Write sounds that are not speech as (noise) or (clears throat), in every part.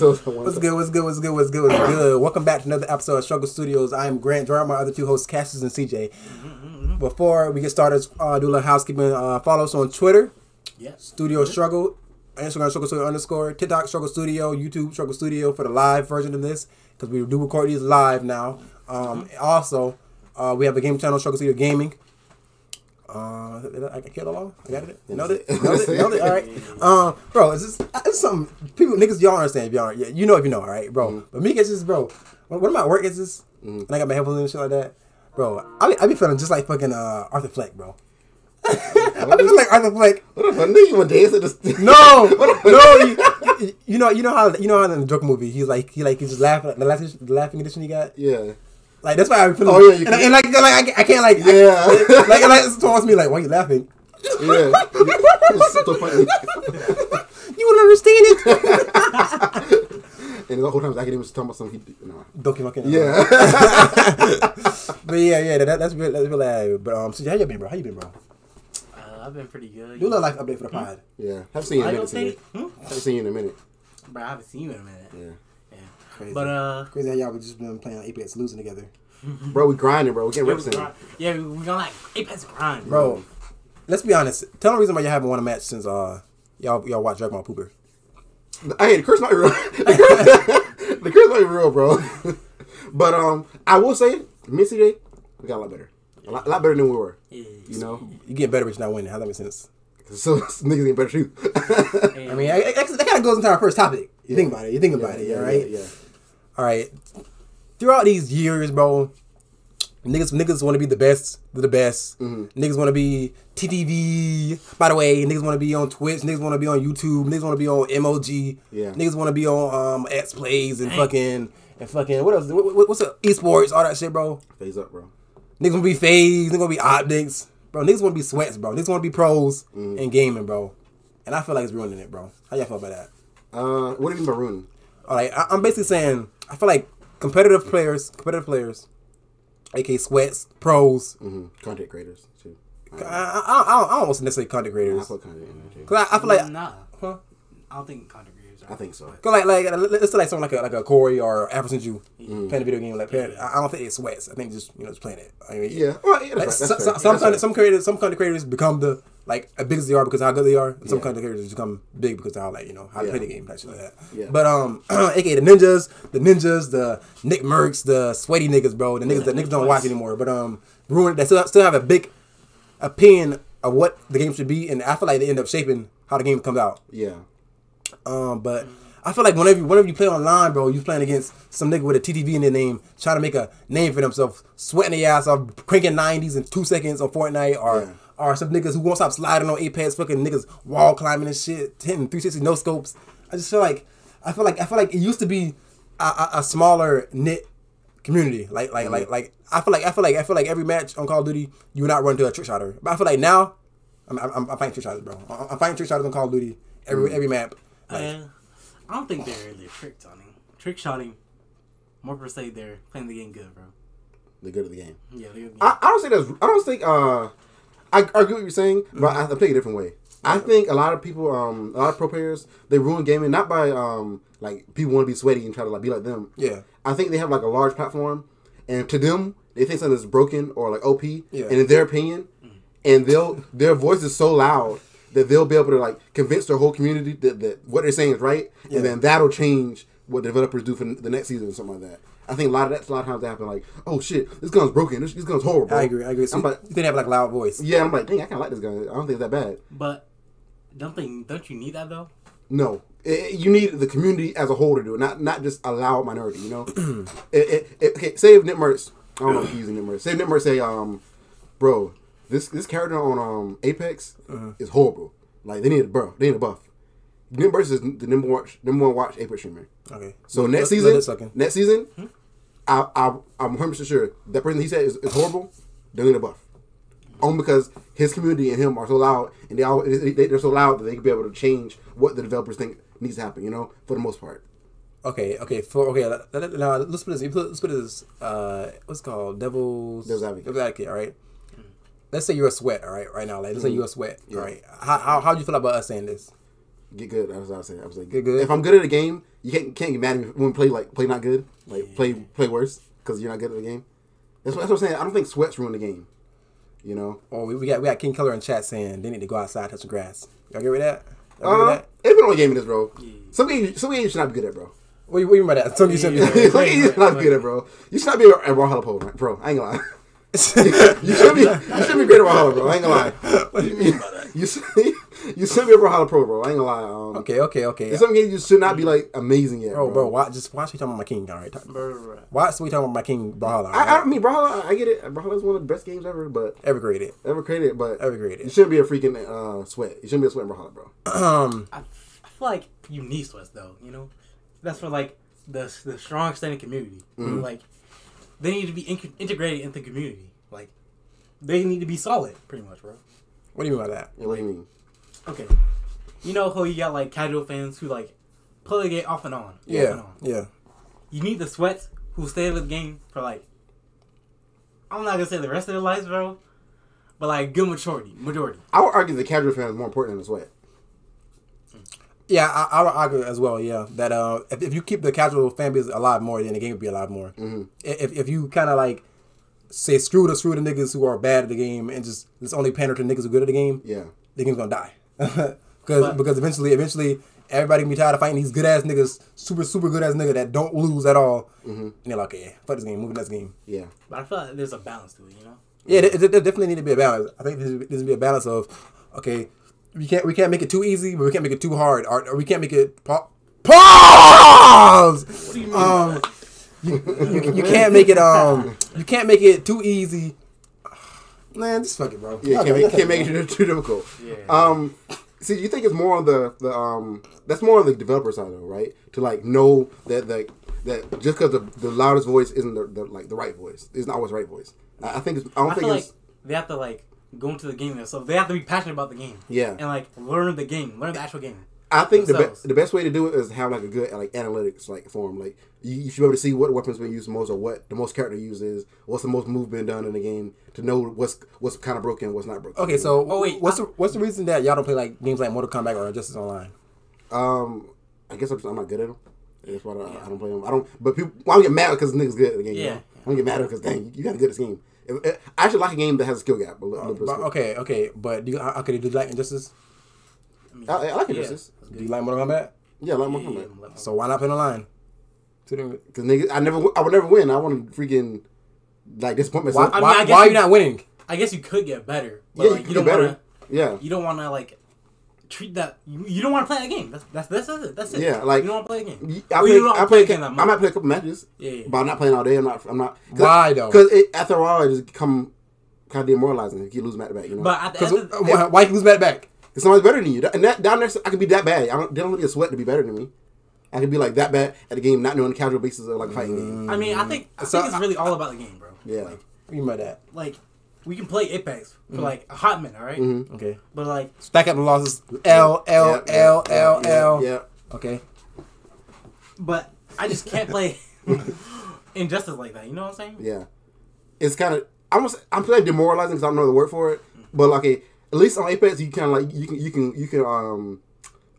(laughs) What's good? What's good? What's good? What's good? What's good? What's good? Welcome back to another episode of Struggle Studios. I am Grant Gerard, my other two hosts, Cassius and CJ. Before we get started, uh, do a little housekeeping. Uh, follow us on Twitter, Yeah. Studio Struggle, Instagram Struggle Studio underscore, TikTok Struggle Studio, YouTube Struggle Studio for the live version of this because we do record these live now. Um, Also, uh, we have a game channel, Struggle Studio Gaming. Uh, I I killed it all. I got it. You Nailed it. (laughs) Nailed it. Nailed it. All right. Um, bro, it's just it's something people niggas y'all understand. If y'all yeah, you know if you know, all right, bro. But me, it's this, bro. When, when my work is this, and I got my headphones and shit like that, bro. I be, I be feeling just like fucking uh, Arthur Fleck, bro. (laughs) I be feeling like Arthur Fleck. What if I knew you to dance at the (laughs) No, no. You, you know, you know how you know how in the joke movie he's like he like he's just laughing the laughing the laughing condition he got. Yeah. Like that's why I be feeling. Oh, yeah, you and, can- and like, like I, can't- I can't like Yeah. I, (laughs) like like it's towards me like why are you laughing? Yeah. (laughs) It's so funny. You don't understand it. And the whole time Academy was talking about something. He, no. Don't keep looking. Yeah. (laughs) But yeah, yeah, that, that's real. That's real. uh, But um, so how you been, bro? How you been, bro? Uh, I've been pretty good. Do a little life update for the pod. yeah. Haven't seen you in a I minute. don't think. CJ. Hmm? Haven't seen you in a minute. Bro, I haven't seen you in a minute. Yeah. Yeah. Crazy. But uh, Crazy how y'all just been playing Apex losing together, (laughs) Bro, we grinding, bro. We getting yeah, reps we in. grind- yeah, we we gonna like Apex grind, bro. Let's be honest. Tell me the reason why you haven't won a match since uh y'all y'all watch Dragon Ball Pooper. I (laughs) hey, the curse might be real. (laughs) the, curse, the curse might real, bro. but um, I will say, me and CJ, we got a lot better. A lot, a lot better than we were. Yeah. You know, You getting better, but you're not winning. How that make sense? so niggas getting better too. I mean, I, I, that kind of goes into our first topic. You think about it. You think about it. yeah, all right. Yeah, yeah. All right. Throughout these years, bro, niggas niggas want to be the best, the best. Mm-hmm. Niggas want to be TTV. By the way, niggas want to be on Twitch. Niggas want to be on YouTube. Niggas want to be on MOG. Yeah. Niggas want to be on um X Plays and Dang. fucking and fucking what else? What, what- what's up? Esports, all that shit, bro. Phase up, bro. Niggas want to be FaZe. Niggas want to be optics, bro. Niggas want to be sweats, bro. Niggas want to be pros Mm-hmm. in gaming, bro. And I feel like it's ruining it, bro. How y'all feel about that? Uh, what do you mean by ruining? All right, I, I'm basically saying I feel like competitive players, competitive players, aka sweats, pros. Mm-hmm. Content creators too. I, I, I, I don't- I don't want to necessarily content I creators. put content in there too. Cause I, I feel like, nah, huh? I don't think content creators. Are. I think so. Cause like, like let's say like someone like a like a Corey or African Jew Mm-hmm. playing a video game like playing, I I don't think it's sweats. I think just you know just playing it. I mean, Yeah. Well, yeah, Like, that's, some, that's some, fair. some, That's content, fair. some creators, some content creators become the like as big as they are because of how good they are. Some Yeah. of characters become big because of how like you know how to Yeah. play the game, that shit like that. Yeah. But um, (clears throat) aka the ninjas, the ninjas, the Nick Mercs, the sweaty niggas, bro, the niggas that niggas don't watch anymore. But um, ruin they still still have a big opinion of what the game should be, and I feel like they end up shaping how the game comes out. Yeah. Um, but I feel like whenever you, whenever you play online, bro, you playing against some nigga with a TTV in their name, trying to make a name for themselves, sweating their ass off, cranking nineties in two seconds on Fortnite, or Yeah. Or some niggas who won't stop sliding on Apex, fucking niggas wall climbing and shit, hitting three sixty no scopes. I just feel like I feel like I feel like it used to be a, a, a smaller knit community. Like like like like I feel like I feel like I feel like every match on Call of Duty you would not run to a trick shotter. But I feel like now I'm I'm, I'm fighting trick shotters, bro. I'm, I'm fighting trick shotters on Call of Duty every every map. Like, Uh, I don't think they're really trick shotting. Trick shotting, more per se, they're playing the game good, bro. They're good of the game. Yeah, they're. I, I don't say that's. I don't think. Uh, I, I agree what you're saying, but I, I think a different way. I think a lot of people, um, a lot of pro players, they ruin gaming not by um, like people want to be sweaty and try to like be like them. Yeah. I think they have like a large platform, and to them, they think something is broken or like OP, Yeah. and in their opinion, and they'll their voice is so loud that they'll be able to like convince their whole community that, that what they're saying is right, Yeah. and then that'll change what developers do for the next season or something like that. I think a lot of that's a lot of times that happen. Like, oh shit, this gun's broken. This, this gun's horrible. I agree. I agree. So I'm like, you think they have like a loud voice? yeah, I'm like, dang, I kind of like this gun. I don't think it's that bad. But don't think don't you need that though? No, It- you need the community as a whole to do it, not not just a loud minority. You know, (clears throat) it, it, it, okay. Say if Nick I don't know if he's using Nick Mercs. Say if Nick say, um, bro, this this character on um Apex is horrible. Like they need a bro, they need a buff. Nick Mercs is the number one number one watch Apex streamer. Okay. So next season, let it suck in. next season, I, I I'm 100 sure that person he said is, is horrible. They need a buff. Only because his community and him are so loud, and they all they, they're so loud that they can be able to change what the developers think needs to happen. You know, for the most part. Okay. Okay. For okay. Now let's put this. Let's put this. Uh, what's it called Devil's Devil's Advocate. Devil's Advocate. All right. let's say you're a sweat, all right, right now. Like, let's say you're a sweat, all right. How how how do you feel about us saying this? Get good. That's what I was saying. I was like, Get good? If I'm good at a game, you can't can't get mad at me when play like play not good, like play play worse because you're not good at the game. That's what, that's what I'm saying. I don't think sweats ruin the game. You know. Oh, we, we got we got King Killer in chat saying they need to go outside touch the grass. Y'all get rid of that? Y'all Uh, that? it depends on game it is, bro. Some games, some games should not be good at, bro. What, do you- what do you mean by that? Some you should be. Some games you should not be good at, bro. You should not be at Brawlhalla Pro, right, bro. I ain't gonna lie. (laughs) you should be, you should be great at raw Valhalla, bro. I ain't gonna lie. (laughs) what do you mean by that? You should, you should be a Brawlhalla Pro, bro. I ain't gonna lie. Um, Okay, okay, okay. There's some games you should not be like amazing yet, Bro, bro. bro, watch, just watch me talking about my king, all right? Talk- Bro, bro, bro. Watch me talking about my king, Brawlhalla. I, I mean, Brawlhalla, I get it. Brawlhalla's one of the best games ever, but Ever graded. ever created. But Ever created. you shouldn't be a freaking uh, sweat. You shouldn't be a sweat in Brawlhalla, bro. (clears throat) Um, I, I feel like you need sweats though. You know, that's for like the the strong standing community. Mm-hmm. Like they need to be in- integrated into the community. Like they need to be solid, pretty much, bro. what do you mean by that? Yeah, what do you mean? Okay, you know how you got like casual fans who like play the game off and on. off and Yeah, on. yeah. You need the sweats who stay with the game for like I'm not gonna say the rest of their lives, bro, but like good majority, majority. I would argue the casual fan is more important than the sweat. Yeah, I, I would argue as well. Yeah, that uh, if, if you keep the casual fan base alive more, then the game would be alive more. Mm-hmm. If if you kind of like say screw the screw the niggas who are bad at the game and just let's only pander to niggas who are good at the game, Yeah. the game's gonna die. (laughs) Because But- because eventually eventually everybody gonna be tired of fighting these good ass niggas, super super good ass nigga that don't lose at all, and they're like, yeah, fuck this game, move to the next game. Yeah. But I feel like there's a balance to it, you know. Yeah, there, there definitely need to be a balance. I think there needs to be a balance of, okay, we can't we can't make it too easy, but we can't make it too hard, or, or we can't make it pa- pause. What do you mean? Um, you, you, you can't make it um you can't make it too easy. Man, just fuck it, bro. Yeah, Okay, can't make, can't make it too, (laughs) too difficult. Yeah. Um, see, you think it's more on the the um that's more on the developer side though, right? To like know that that that just because the, the loudest voice isn't the, the like the right voice, it's not always the right voice. I, I think it's, I don't I think feel it's like they have to like go into the game themselves. They have to be passionate about the game. Yeah. And like learn the game, learn the actual game. I think the, themselves. be- the best way to do it is have like a good like analytics like form. Like you, you should be able to see what weapons been used most or what the most character uses, what's the most move been done in the game to know what's what's kind of broken, what's not broken. Okay, so Oh, wait, what's the what's the reason that y'all don't play like games like Mortal Kombat or Justice Online? Um, I guess I'm, just, I'm not good at them. That's why I, I don't play them. I don't. But people, well, I don't get mad because niggas good at the game. You Yeah. know? I don't get mad because dang, you got to good at this game. If- if- I actually like a game that has a skill gap. A little, little bit But, skill. okay, okay, but do you how- okay? Do you like Injustice? I, mean, I, I like it. yeah, Justice. that's Do you like Mortal Kombat? Yeah, I like my Yeah, combat. yeah, So why not play online? To them- Because niggas, I never, I would never win. I want to freaking like disappoint Why, myself. I mean, why, I guess why are you you- not winning? I guess you could get better, but yeah, like, you you don't get better. want Yeah. You don't want to like treat that. You, you don't want to play that game. That's that's that's it. That's it. Yeah, like- you don't want to play a game. I Or play, don't I play play, a game that I might play a couple matches. Yeah, yeah. But I'm not playing all day. I'm not. I'm not. Cause, Why, though? Because after a while, it just become kind of demoralizing. If you keep losing back to back. You know. But at the Because end of the, why, why you lose back back? Because somebody's better than you. And that down there, I could be that bad. I don't, they don't need a sweat to be better than me. I could be like that bad at the game, not knowing the casual basis of like a fighting game. I mean, I think I So think it's really all about the game, bro. Yeah. Like, you mean by that? like we can play Apex for like a hot minute, all right? Mm-hmm. Okay. But like, Stack up the losses. L L Yeah, L yeah, L yeah, L. Yeah. Okay. but I just can't play (laughs) Injustice like that. You know what I'm saying? Yeah. It's kind of. I almost. I'm playing demoralizing because I don't know the word for it. But like, okay, at least on Apex, you kind of like you can you can you can um,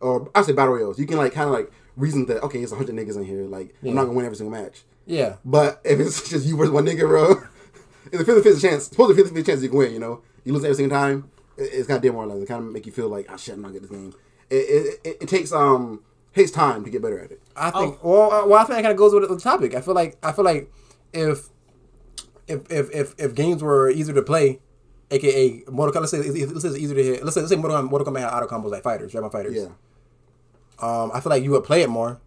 or I say battle royals. You can like kind of like reason that okay, it's hundred niggas in here. Like I'm not gonna win every single match. Yeah. But if it's (laughs) just you versus one nigga, bro, (laughs) it's a 50 50 chance. Supposed to 50 50 chance you can win, you know? You lose every single time, it's kind of demoralizing. It kind of make you feel like, oh shit, I'm not good at this game. It, it, it, it takes um takes time to get better at it. I think. Well, uh, well, I think that kind of goes with the topic. I feel like I feel like if if if if, if games were easier to play, aka Mortal Kombat, let's say it's, let's say it's easier to hit. Let's say let's say Mortal Kombat, Mortal Kombat had auto combos like fighters, Dragon Fighters. Yeah. Um, I feel like you would play it more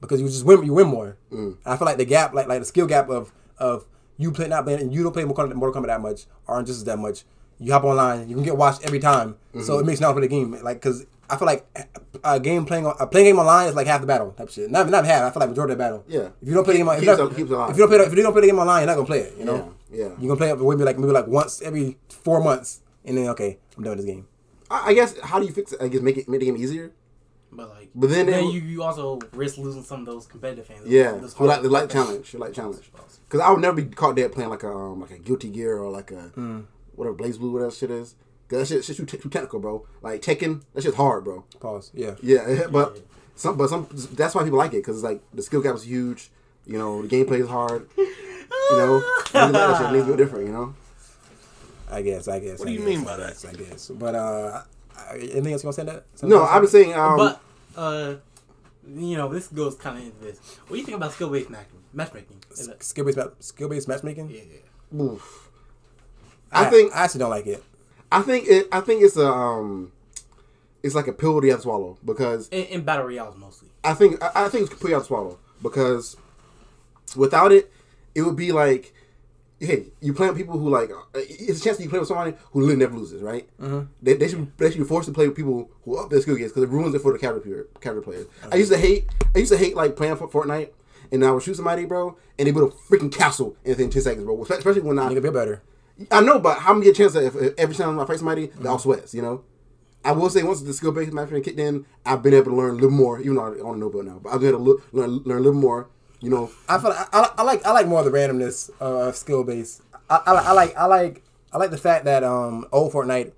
because you just win. You win more. Mm. I feel like the gap, like like the skill gap of of you play not playing and you don't play Mortal Kombat, Mortal Kombat that much or just that much. You hop online, you can get watched every time, Mm-hmm. so it makes you not play the game. Like because I feel like a game playing on- a playing game online is like half the battle type shit. Not not half. I feel like majority of the battle. Yeah. If you don't play the game, if, Keeps not, up, keeps if you don't play, if you don't play the game online, you're not gonna play it. You know. Yeah, yeah. You're gonna play it maybe like maybe like once every four months, and then okay, I'm done with this game. I, I guess, how do you fix it? I guess make it make the game easier? But like, But then then it- you, you also risk losing some of those competitive fans. Yeah. Those You like the light challenge. You like challenge. Because I would never be caught dead playing like a um, like a Guilty Gear or like a whatever BlazBlue, whatever that shit is. Cause that shit, shit's too, te- too technical, bro. Like Tekken, that shit's hard, bro. Pause. Yeah. Yeah, (laughs) but some, but some, that's why people like it because it's like the skill gap is huge. You know, the gameplay is hard. You know, (laughs) niggas like that shit. Niggas feel different. You know. I guess. I guess. What I do you guess, mean I by that? I guess. But uh, anything else you want to say that? Something No. I've been saying. Um, but uh, you know, this goes kind of into this. What do you think about skill based match- matchmaking? Is skill based skill based matchmaking. Yeah, yeah. oof. I think I actually don't like it. I think it. I think it's a um, it's like a pill you have to swallow because In, in battle royales mostly. I think I, I think it's completely out to swallow because without it, it would be like, hey, you play with people who like uh, it's a chance that you play with somebody who literally never loses, right? Mm-hmm. They, they should they should be forced to play with people who up their skill games because it ruins it for the player, casual players. I used to hate I used to hate like playing for Fortnite. And I would shoot somebody, bro, and they build a freaking castle in within ten seconds, bro. Especially when I can be better. I know, but how many chance that if, if every time I fight somebody, they all sweats, you know? I will say once the skill based matchmaking kicked in, I've been able to learn a little more, even though I don't know about now. But I've been able to look, learn, learn a little more, you know. I feel like, I, I like I like more of the randomness of skill base. I, I, I like I like I like the fact that um old Fortnite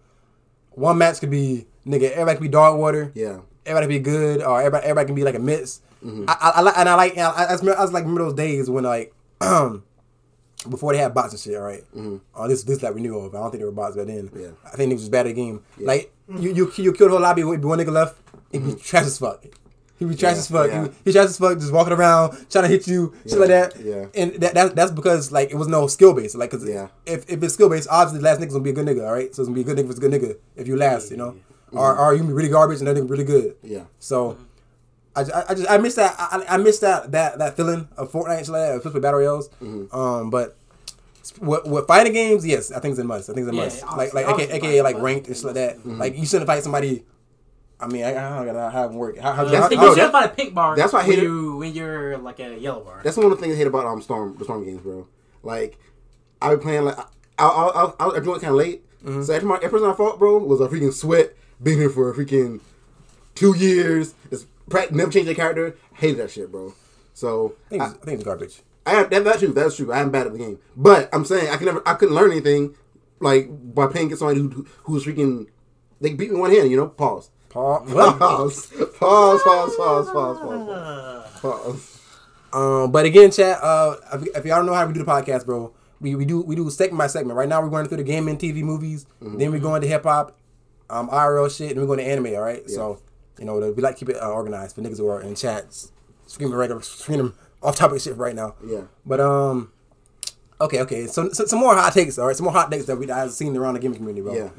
one match could be nigga everybody could be dog water Yeah. everybody can be good or everybody everybody can be like a mix. Mm-hmm. I, I, I like and I like I, I, I was like remember those days when like (clears throat) before they had bots and shit, all right? Oh, this this that we knew of. I don't think there were bots back then. Yeah. I think it was bad at the game. Like you you you killed the whole lobby one nigga left. It'd be mm-hmm. trash as fuck. He'd be trash Yeah, as fuck. yeah. He, he trash as fuck, just walking around trying to hit you, shit like that. yeah. And that, that that's because like it was no skill based. Like, cause Yeah. if, if it's skill based, obviously the last nigga's gonna be a good nigga, all right? So it's gonna be a good nigga if it's a good nigga if you last, you know. Or or you can be really garbage and that nigga really good. Yeah. So. I, ju- I just I miss that I, I miss that that that feeling of Fortnite and shit like that, especially battle royales. Mm-hmm. Um, but with, with fighting games, yes, I think it's a must. I think it's a Yeah, must. Like like obviously aka, like ranked and shit like that. Mm-hmm. Like you shouldn't fight somebody. I mean, I, I don't know how it work. How, how, That's- how, you should find a pink bar. that's why I hate it. you when you're like a yellow bar. That's one of the things I hate about um Storm the Storm games, bro. Like I be playing like I I I, I, I joined kind of late, Mm-hmm. so every, time- every person I fought, bro, was a freaking sweat. Been here for a freaking two years. It's never changed their character. Hated that shit, bro. So I think I, it's, I think it's garbage. I am that, that's true. That's true. I am bad at the game, but I'm saying I can never. I couldn't learn anything like by playing against somebody who, who's freaking. They beat me one hand. You know. Pause. (laughs) Pause. Pause. pause. Pause. Pause. Pause. Pause. Um, but again, chat. Uh, if, if y'all don't know how we do the podcast, bro, we, we do we do segment by segment. Right now, we're going through the gaming, TV, movies. Mm-hmm. Then we're going to hip hop, um, IRL shit, and we're going to anime. All right. Yeah. So you know we like to keep it uh, organized for niggas who are in chats screaming regular screaming off topic shit right now. Yeah. But um. Okay, okay. So, so, some more hot takes, all right? Some more hot takes that we have seen around the gaming community, bro. Yeah.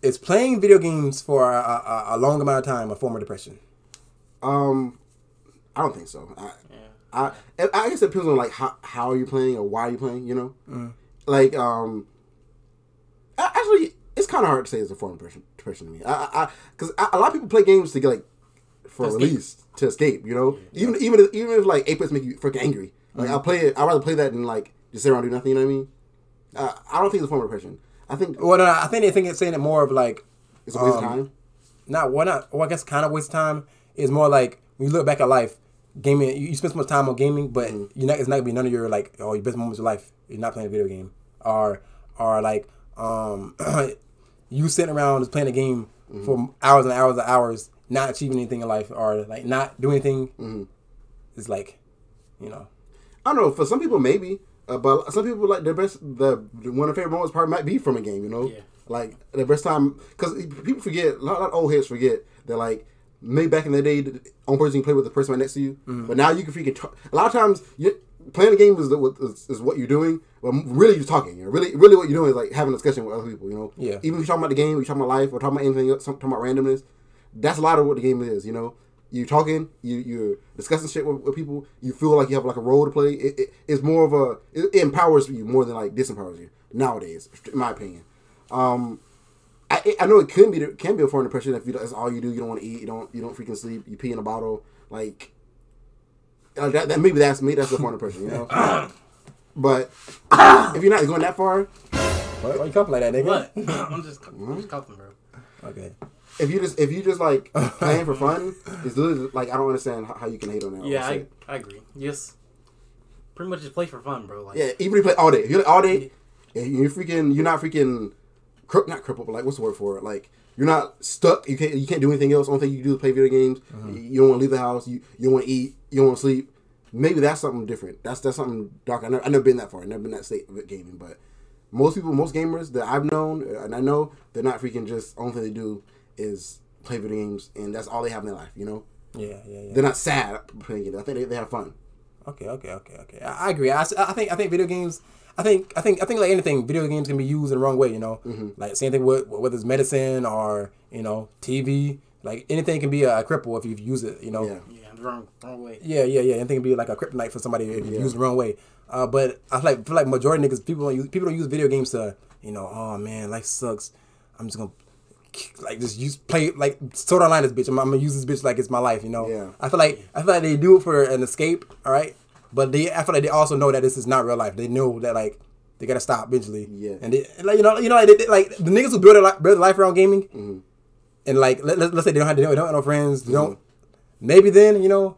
Is playing video games for a, a, a long amount of time a form of depression? Um, I don't think so. I, Yeah. I, I guess it depends on like how how you're playing or why you're playing. You know, Mm. like um, actually, it's kind of hard to say it's a form of depression, depression to me. I, I, because a lot of people play games to get like for To escape. release to escape. You know, even even if, even if like Apex make you freaking angry, like Mm. I'll play it. I'd rather play that than like just sit around and do nothing. You know what I mean? Uh, I don't think it's a form of depression. I think Well, no, I think they think it's saying it more of like it's a waste um, of time. not well, not well, I guess kind of waste of time. is more like when you look back at life, gaming. You, you spend so much time on gaming, but Mm-hmm. you're not. It's not gonna be none of your like oh your best moments of life. You're not playing a video game, or or like um (clears throat) you sitting around just playing a game Mm-hmm. for hours and hours and hours, not achieving anything in life, or like not doing anything. Mm-hmm. It's like, you know, I don't know. For some people, maybe, uh, but some people like their best. The one of their favorite moments probably might be from a game. You know, Yeah. like the best time because people forget. A lot, of old heads forget that like maybe back in the day, the only person you play with the person right next to you. Mm-hmm. But now you can freaking. Talk. A lot of times, you playing a game is, is is what you're doing. But really, you're talking. You know? Really, really, what you're doing is like having a discussion with other people. You know, Yeah. Even if you're talking about the game, you're talking about life, or talking about anything else, talking about randomness. That's a lot of what the game is. You know, you talking, you you're discussing shit with, with people. You feel like you have like a role to play. It, it, it's more of a it, it empowers you more than like disempowers you nowadays, in my opinion. Um, I, I know it can be it can be a form of depression if you, that's all you do. You don't want to eat. You don't you don't freaking sleep. You pee in a bottle. Like uh, that, that maybe that's me. That's a form of depression. You know. (coughs) but if you're not going that far, why, why you coughing like that, nigga? What? (coughs) I'm just I'm just coughing, bro. Okay. If you just if you just like (laughs) playing for fun, it's literally like I don't understand how, how you can hate on that. Yeah, I. I agree. Just pretty much just play for fun, bro. Like yeah. Even if you play all day, if you play all day, And you're freaking. You're not freaking. Cri- not crippled, but like what's the word for it? Like you're not stuck. You can't. You can't do anything else. Only thing you can do is play video games. You don't want to leave the house. You you don't want to eat. You don't want to sleep. Maybe that's something different. That's that's something dark. I never, I never been that far. I never been that state of gaming. But most people, most gamers that I've known uh, and I know, they're not freaking just. Only thing they do is play video games, and that's all they have in their life. You know, Yeah, yeah, yeah. they're not sad playing games. I think they, they have fun. Okay, okay, okay, okay. I, I agree. I, s- I think I think video games. I think I think I think like anything, video games can be used in the wrong way. You know, like same thing with whether it's medicine or you know TV. Like anything can be a cripple if you use it. You know. Yeah. Yeah, the wrong, wrong way. Yeah, yeah, yeah. Anything can be like a kryptonite for somebody if you Yeah. use it the wrong way. Uh, but I feel like feel like majority of niggas people don't use people don't use video games to you know oh man life sucks. I'm just gonna like just use play like sort of line this bitch. I'm, I'm gonna use this bitch like it's my life. You know. Yeah. I feel like I feel like they do it for an escape. All right. But they I feel like they also know that this is not real life. They know that like they gotta stop eventually. Yeah. And they, like you know you know like, they, they- like the niggas who build their, li- build their life around gaming. Mm-hmm. And like let, us say they don't have they don't have no friends. They don't. Maybe then you know.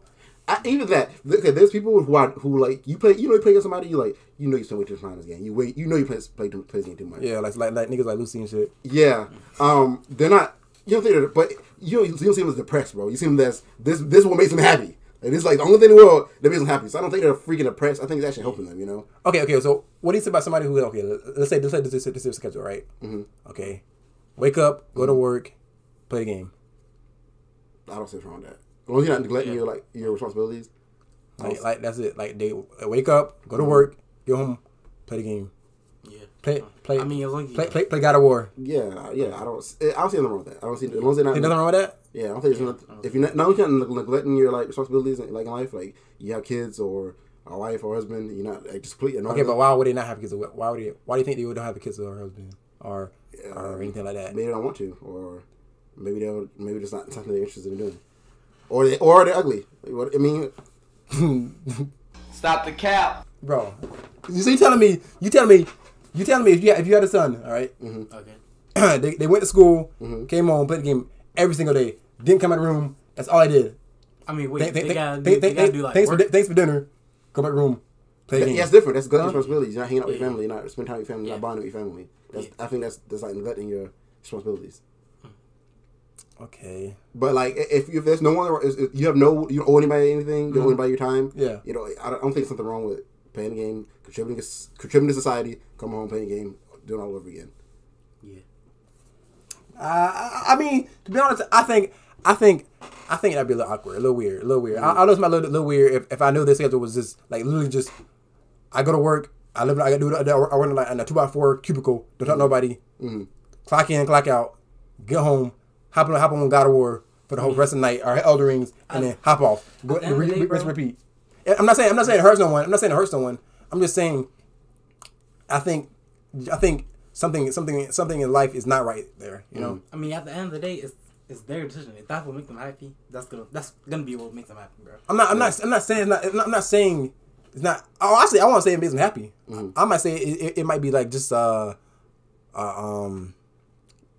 I, even that. Okay, there's people who are who like you play. You know, you play against somebody. You like you know you spend way too much time in this game. You wait. You know you play play, play this game too much. Yeah, like like like niggas like Lucy and shit. Yeah. Um. They're not. You don't think they're, but you don't, you don't see them as depressed, bro. You see them as this. This is what makes them happy. And it's like the only thing in the world that makes them happy. So I don't think they're freaking depressed. I think it's actually helping them. You know. Okay, okay. So what do you say about somebody who okay? let- Let's say let's say this is this is schedule, right? Mm-hmm. Okay, wake up, go to work, play the game. I don't see what's wrong with that. As long as you're not neglecting your like your responsibilities. Like, like that's it. Like they wake up, go to mm-hmm. work, get home, play the game. Yeah. Play uh, play. I mean, as long as play play play God of War. Yeah. Yeah. I don't. Eh, I don't see nothing wrong with that. I don't see as long as they're not. Ain't nothing wrong with that. Yeah, I don't think there's nothing. If you're not, not only kind of neglecting your like responsibilities in, like in life, like you have kids or a wife or husband, you're not like just completely Okay, but why would they not have kids? Why would they? Why do you think they would not have kids or a husband or or anything like that? maybe they don't want to, or maybe they'll maybe it's not something they're interested in doing, or they or they're ugly. What I mean, (laughs) Stop the cap. Bro, you see, you telling me, you telling me, you telling me if you if you had a son, all right, mm-hmm. Okay. (clears throat) they, they went to school, mm-hmm. came home, played the game every single day, didn't come out of the room. That's all I did. I mean, wait, Thank- they, thank- gotta, do, they gotta do like thanks for work. di- thanks for dinner. Go back to room, play the that, game. yeah, it's different. That's neglecting Huh? responsibilities. You're not hanging out with your family. You're not spending time with your family. You're Yeah. not bonding with your family. That's, I think that's that's like neglecting your responsibilities. Okay. But like, if, if there's no one, if you have no, you don't owe anybody anything, you don't owe anybody your time. Mm-hmm. Yeah. You know, I don't, I don't think there's something wrong with playing a game, contributing, to- contributing to society, coming home, playing a game, doing all over again. Yeah. Uh, I, I mean, to be honest, I think, I think, I think that'd be a little awkward, a little weird, a little weird. I, I know it's my little, little weird if, if I knew this schedule was just like literally just, I go to work, I live, I do, I work in a two by four cubicle, don't talk to nobody, clock in, clock out, get home, hop on, hop on God of War for the whole rest of the night or Elden Rings, and then hop off, go, At the re, day, re- bro- repeat. I'm not saying, I'm not saying it hurts no one. I'm not saying it hurts no one. I'm just saying, I think, I think something, something, something in life is not right there. You know. I mean, at the end of the day, it's it's their decision. If that's what makes them happy, that's gonna that's gonna be what makes them happy, bro. I'm not. I'm not. I'm not saying. It's not, I'm not- I'm not saying. It's not. Oh, actually, I want to say it makes them happy. I might say it, it, it might be like just uh, uh, um,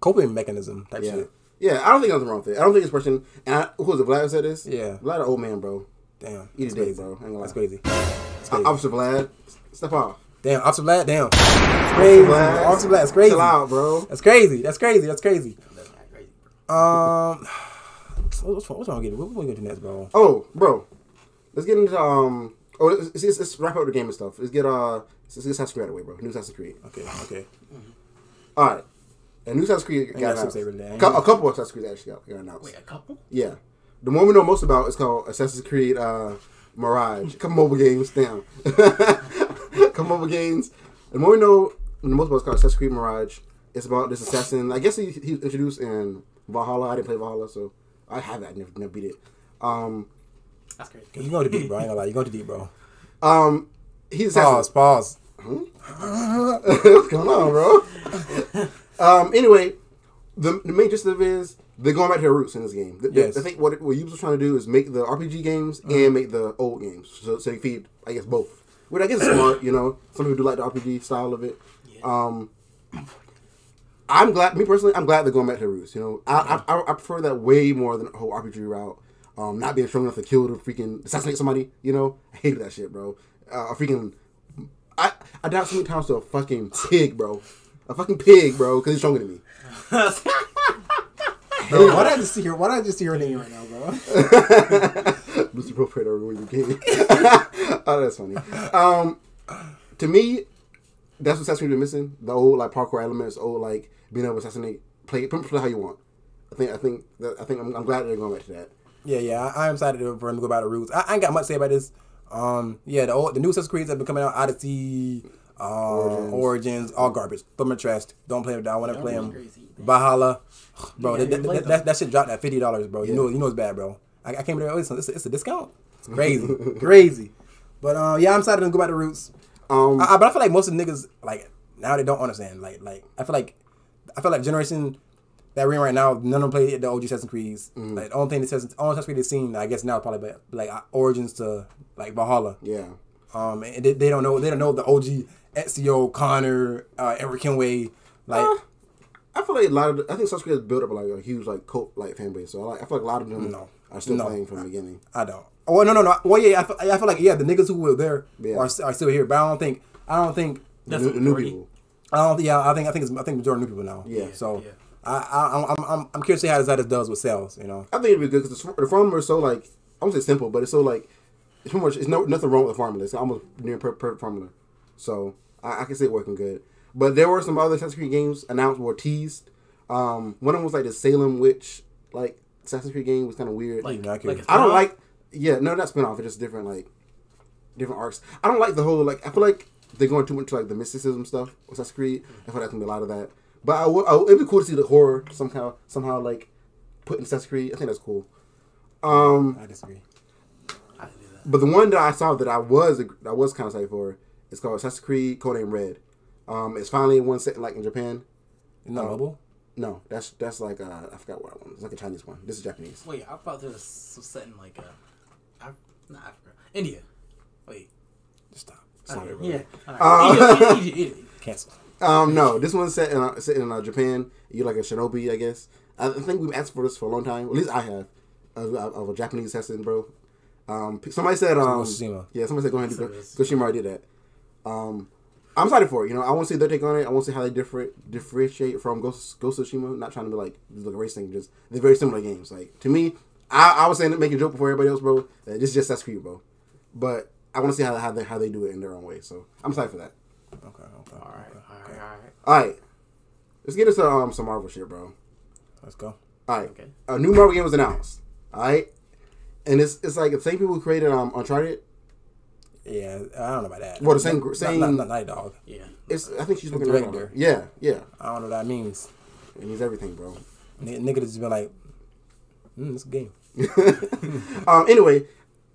coping mechanism type Yeah. shit. Yeah, I don't think nothing wrong with it. I don't think this person, and I, who was it, Vlad said this? Yeah. Vlad, an old man, bro. Damn, Eat that's a day, crazy. bro. I ain't gonna lie. That's crazy. That's crazy. Officer Vlad, step off. Damn, Officer Vlad. Damn, That's crazy. Vlad, Officer Vlad. That's crazy. Chill out, bro. That's crazy. That's crazy. That's crazy. That's not crazy. Um, (sighs) what's wrong? what's wrong with it? What we gonna do next, bro? Oh, bro. Let's get into, um, oh, let's, let's, let's wrap up the game and stuff. Let's get, uh, let's get Assassin's Creed out of the way, bro. New Assassin's Creed. Okay, okay. All right. And new Assassin's Creed got got announced. Saber today. A couple of Assassin's Creed actually got, got announced. Wait, a couple? Yeah. The one we know most about is called Assassin's Creed uh, Mirage. Come mobile games, damn. (laughs) Come mobile games. And what we know the most about is called Assassin's Creed Mirage. It's about this assassin. I guess he, he was introduced in Valhalla. I didn't play Valhalla, so I have it. I never, never beat it. Um, That's crazy. You going to deep, bro? I ain't gonna lie. You going to deep, bro? um, he's Pause. assassin. Pause. (laughs) What's going on, bro? (laughs) um, anyway, the, the main gist of it is they're going back to their roots in this game. The, the- Yes. I think what what Ubisoft's trying to do is make the RPG games and make the old games, so so you feed I guess both. Which I guess is smart, you know. Some people do like the RPG style of it. Um, I'm glad. Me personally, I'm glad they're going back to their roots. You know, I I, I prefer that way more than the whole RPG route. Um, not being strong enough to kill to freaking assassinate somebody. You know, I hated that shit, bro. Uh, a freaking. I, I I died so many times to a fucking pig, bro. A fucking pig, bro, because he's stronger than me. (laughs) Bro, why did I just hear? why did I just hear your name right now, bro? Lucy Pro Predator when you game. (laughs) oh, that's funny. Um, to me, that's what Assassin's Creed been missing. The old like parkour elements, old like being able to assassinate, play play how you want. I think I think that, I think I'm, I'm glad they're going back to that. Yeah, yeah, I, I'm excited for him to go about the roots. I, I ain't got much to say about this. Um, yeah, the old, the new Assassin's Creeds have been coming out. Odyssey, uh, Origins. Origins. all garbage. Throw them in trash. Don't play with that. I want to play him. them. crazy. Valhalla, bro. Yeah, that, that, that, that, that shit dropped at fifty dollars, bro. You Yeah. know, you know it's bad, bro. I, I came there. Oh, it's, it's, a, it's a discount. It's crazy, (laughs) crazy. But uh, yeah, I'm excited to go back to roots. Um, I, I- but I feel like most of the niggas like now they don't understand. Like like I feel like I feel like generation that we're in right now, none of them play the OG Assassin's Creeds. Mm-hmm. Like the only thing that says only Assassin's Creed they've seen, I guess now is probably like, like Origins to like Valhalla. yeah. Um, and they, they don't know they don't know the OG Ezio, Connor, uh, Eric Kenway. Like Uh, I feel like a lot of the, I think Assassin's Creed has built up like a huge like cult like fan base. So I, like, I feel like a lot of them No. are still No. playing from the beginning. I don't. Oh no no no. Well yeah, I feel, I feel like yeah the niggas who were there Yeah. are, are still here, but I don't think I don't think The That's new, the the new people. I don't. Yeah, I think I think it's I think majority of new people now. Yeah. So Yeah. I, I I'm I'm I'm curious to see how this does with sales. You know. I think it'd be good because the, the formula is so like I won't say simple, but it's so like it's pretty much it's no nothing wrong with the formula. It's almost near per- perfect formula. So I, I can see it working good. But there were some other Assassin's Creed games announced or teased. Um, one of them was like the Salem Witch like Assassin's Creed game was kind of weird. Like, Not like good. a I don't like. Yeah, no, not spin off. It's just different, like different arcs. I don't like the whole like. I feel like they're going too much to like the mysticism stuff. with Assassin's Creed. I feel like there's gonna be a lot of that. But I would. It'd be cool to see the horror somehow. Somehow like put in Assassin's Creed. I think that's cool. Um, I disagree. I do that. but the one that I saw that I was I was kind of excited for is called Assassin's Creed Codename Red. Um, it's finally one set like in Japan. It's not mobile. No, that's that's like uh, I forgot what one. It's like a Chinese one. This is Japanese. Wait, I thought there was some set in like uh, Af- not Africa, India. Wait, Just stop. Sorry, okay, yeah, Uh, All right. Egypt, Egypt, Egypt. Cancel. Um, no, this one's set in uh, set in uh, Japan. You're like a shinobi, I guess. I think we've asked for this for a long time. At least I have of, of a Japanese assassin, bro. Um, somebody said, um, Tsushima. yeah, somebody said go ahead and do Yes, Go- Goshima already did that. Um, I'm excited for it. You know, I want to see their take on it. I want to see how they different differentiate from Ghost Ghost of Tsushima. Not trying to be like like a race thing. Just they're very similar games. Like to me, I, I was saying making a joke before everybody else, bro. That this is just Assassin's Creed, bro. But I want to see how how they how they do it in their own way. So I'm excited for that. Okay. Okay. All right, all right, all right. All right, let's get into um some Marvel shit, bro. Let's go. All right, Okay. a new Marvel game was announced. All right, and it's it's like the same people who created um Uncharted. Yeah, I don't know about that. Well, the same- Not- same- Not, not, Naughty Dog. Yeah. It's I think she's looking Director. on it. Yeah, yeah, I don't know what that means. it means everything, bro. N- nigga just been like, mm, it's a game. (laughs) um, anyway,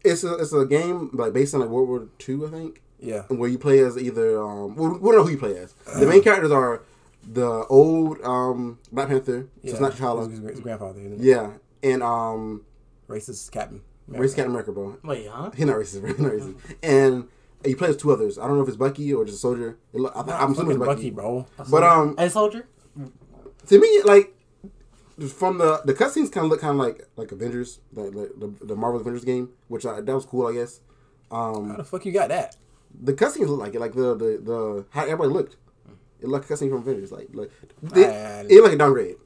it's a it's a game like based on like World War Two, I think, Yeah. where you play as either um we we don't know who you play as. The main characters are the old um Black Panther, so it's not His, T'Challa. his, his grandfather. isn't it? Yeah, and um Racist captain. Race Captain America, bro. Wait, huh? (laughs) He's not racist, bro. He's not racist. And you play as two others. I don't know if it's Bucky or just a soldier. It I, I'm assuming it's Bucky. Bucky, bro. But um, Hey, soldier. to me, like from the the cutscenes, kind of look kind of like like Avengers, the, the the the Marvel Avengers game, which I, that was cool, I guess. Um, How the fuck you got that? the cutscenes look like it, like the the the how everybody looked. It looked like a cutscene from Avengers, like like it, it looked like a downgrade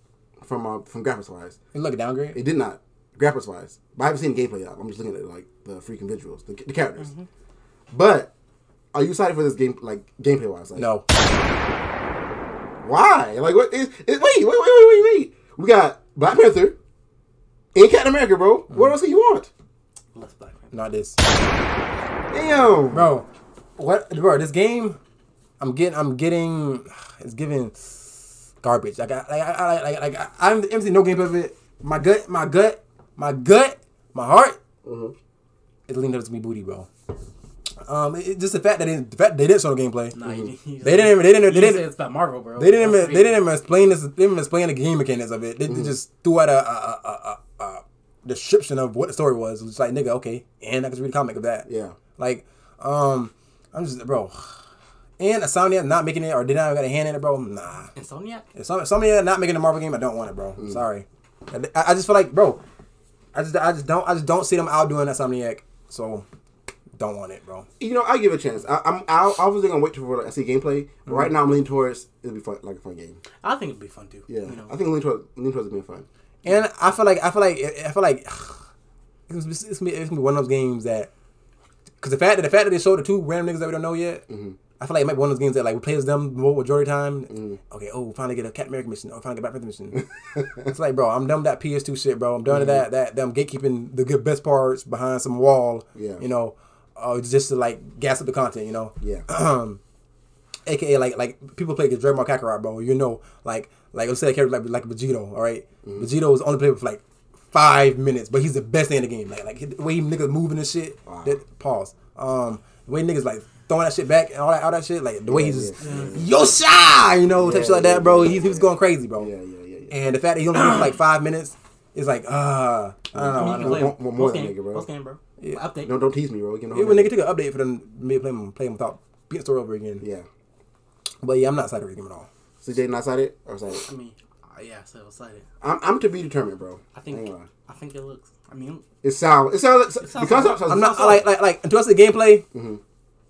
from uh, from graphics wise. It look a downgrade. It did not graphics wise, but I haven't seen the gameplay yet. I'm just looking at like the freaking visuals, the, the characters. But are you excited for this game, like gameplay wise? Like, No. Why? Like, what is? It, wait, wait, wait, wait, wait, wait. We got Black Panther and Captain America, bro. What else do you want? Less black. man. Not this. Damn, Bro, what, bro? This game, I'm getting, I'm getting, it's giving garbage. Like, I, like, I, like, like, like I, I haven't seen no gameplay of it. My gut, my gut, my gut, my heart, Mhm. it leaned up to me booty, bro. Um, it, just the fact that they, the fact they didn't show the gameplay. Nah, you, you, They didn't even, they didn't. They didn't it's about Marvel, bro. they didn't. Even, they didn't even explain this. They didn't even explain the game mechanics of it. They, they just threw out a, a, a, a, a description of what the story was. It's like, nigga, okay, and I can read a comic of that. Yeah. Like, um, I'm just, bro. And Insomniac not making it, or did not got a hand in it, bro. Nah. Insomniac. Somebody not making a Marvel game, I don't want it, bro. Sorry. I, I just feel like, bro. I just, I just don't, I just don't see them outdoing Insomniac. So, don't want it, bro. You know, I give it a chance. I, I'm I, I was gonna wait for like, I see gameplay, but right mhm. now I'm leaning towards it'll be fun, like a fun game. I think it'd be fun too. Yeah, You know? I think lean towards lean towards it being fun. And I feel like I feel like I feel like (sighs) it's it's gonna be, it's gonna be one of those games that because the fact that the fact that they showed the two random niggas that we don't know yet, mm-hmm. I feel like it might be one of those games that like we play as them the majority time. Okay, oh, finally get a Captain America mission. Oh, finally get Black Panther mission. (laughs) it's like, bro, I'm done with that PS2 shit, bro. I'm done with that that them gatekeeping the good best parts behind some wall. Yeah. you know, uh, just to like gas up the content. You know, Yeah. (clears throat) aka like like people play against Draymond Kakarot, bro. You know, like like let's say a character like like Vegito, all right? Vegito was only played for like five minutes, but he's the best thing in the game. Like like the way he niggas moving and shit. Wow. That pause. Um, the way niggas like throwing that shit back and all that all that shit. Like the way Yeah, he's just yeah, yo shy, you know, type shit like yeah, that, bro. yeah, He, he was going crazy, bro. Yeah, yeah, yeah, yeah. And the fact that he only played like five minutes is like uh I don't know. I I don't know. can want- want more than game, nigga, bro. Post game, bro. Yeah. Update. No, don't tease me, bro. You know, Even when nigga took an update for them maybe play him play him without beating the story over again. yeah. But yeah, I'm not excited for the game at all. So Jay not excited or excited? I mean, uh, yeah, so excited. I'm, I'm to be determined, bro. I think ain't. I think it looks. I mean, it sounds it sounds like sounds the concept sounds I'm not so- like like like until I see the gameplay, Mhm.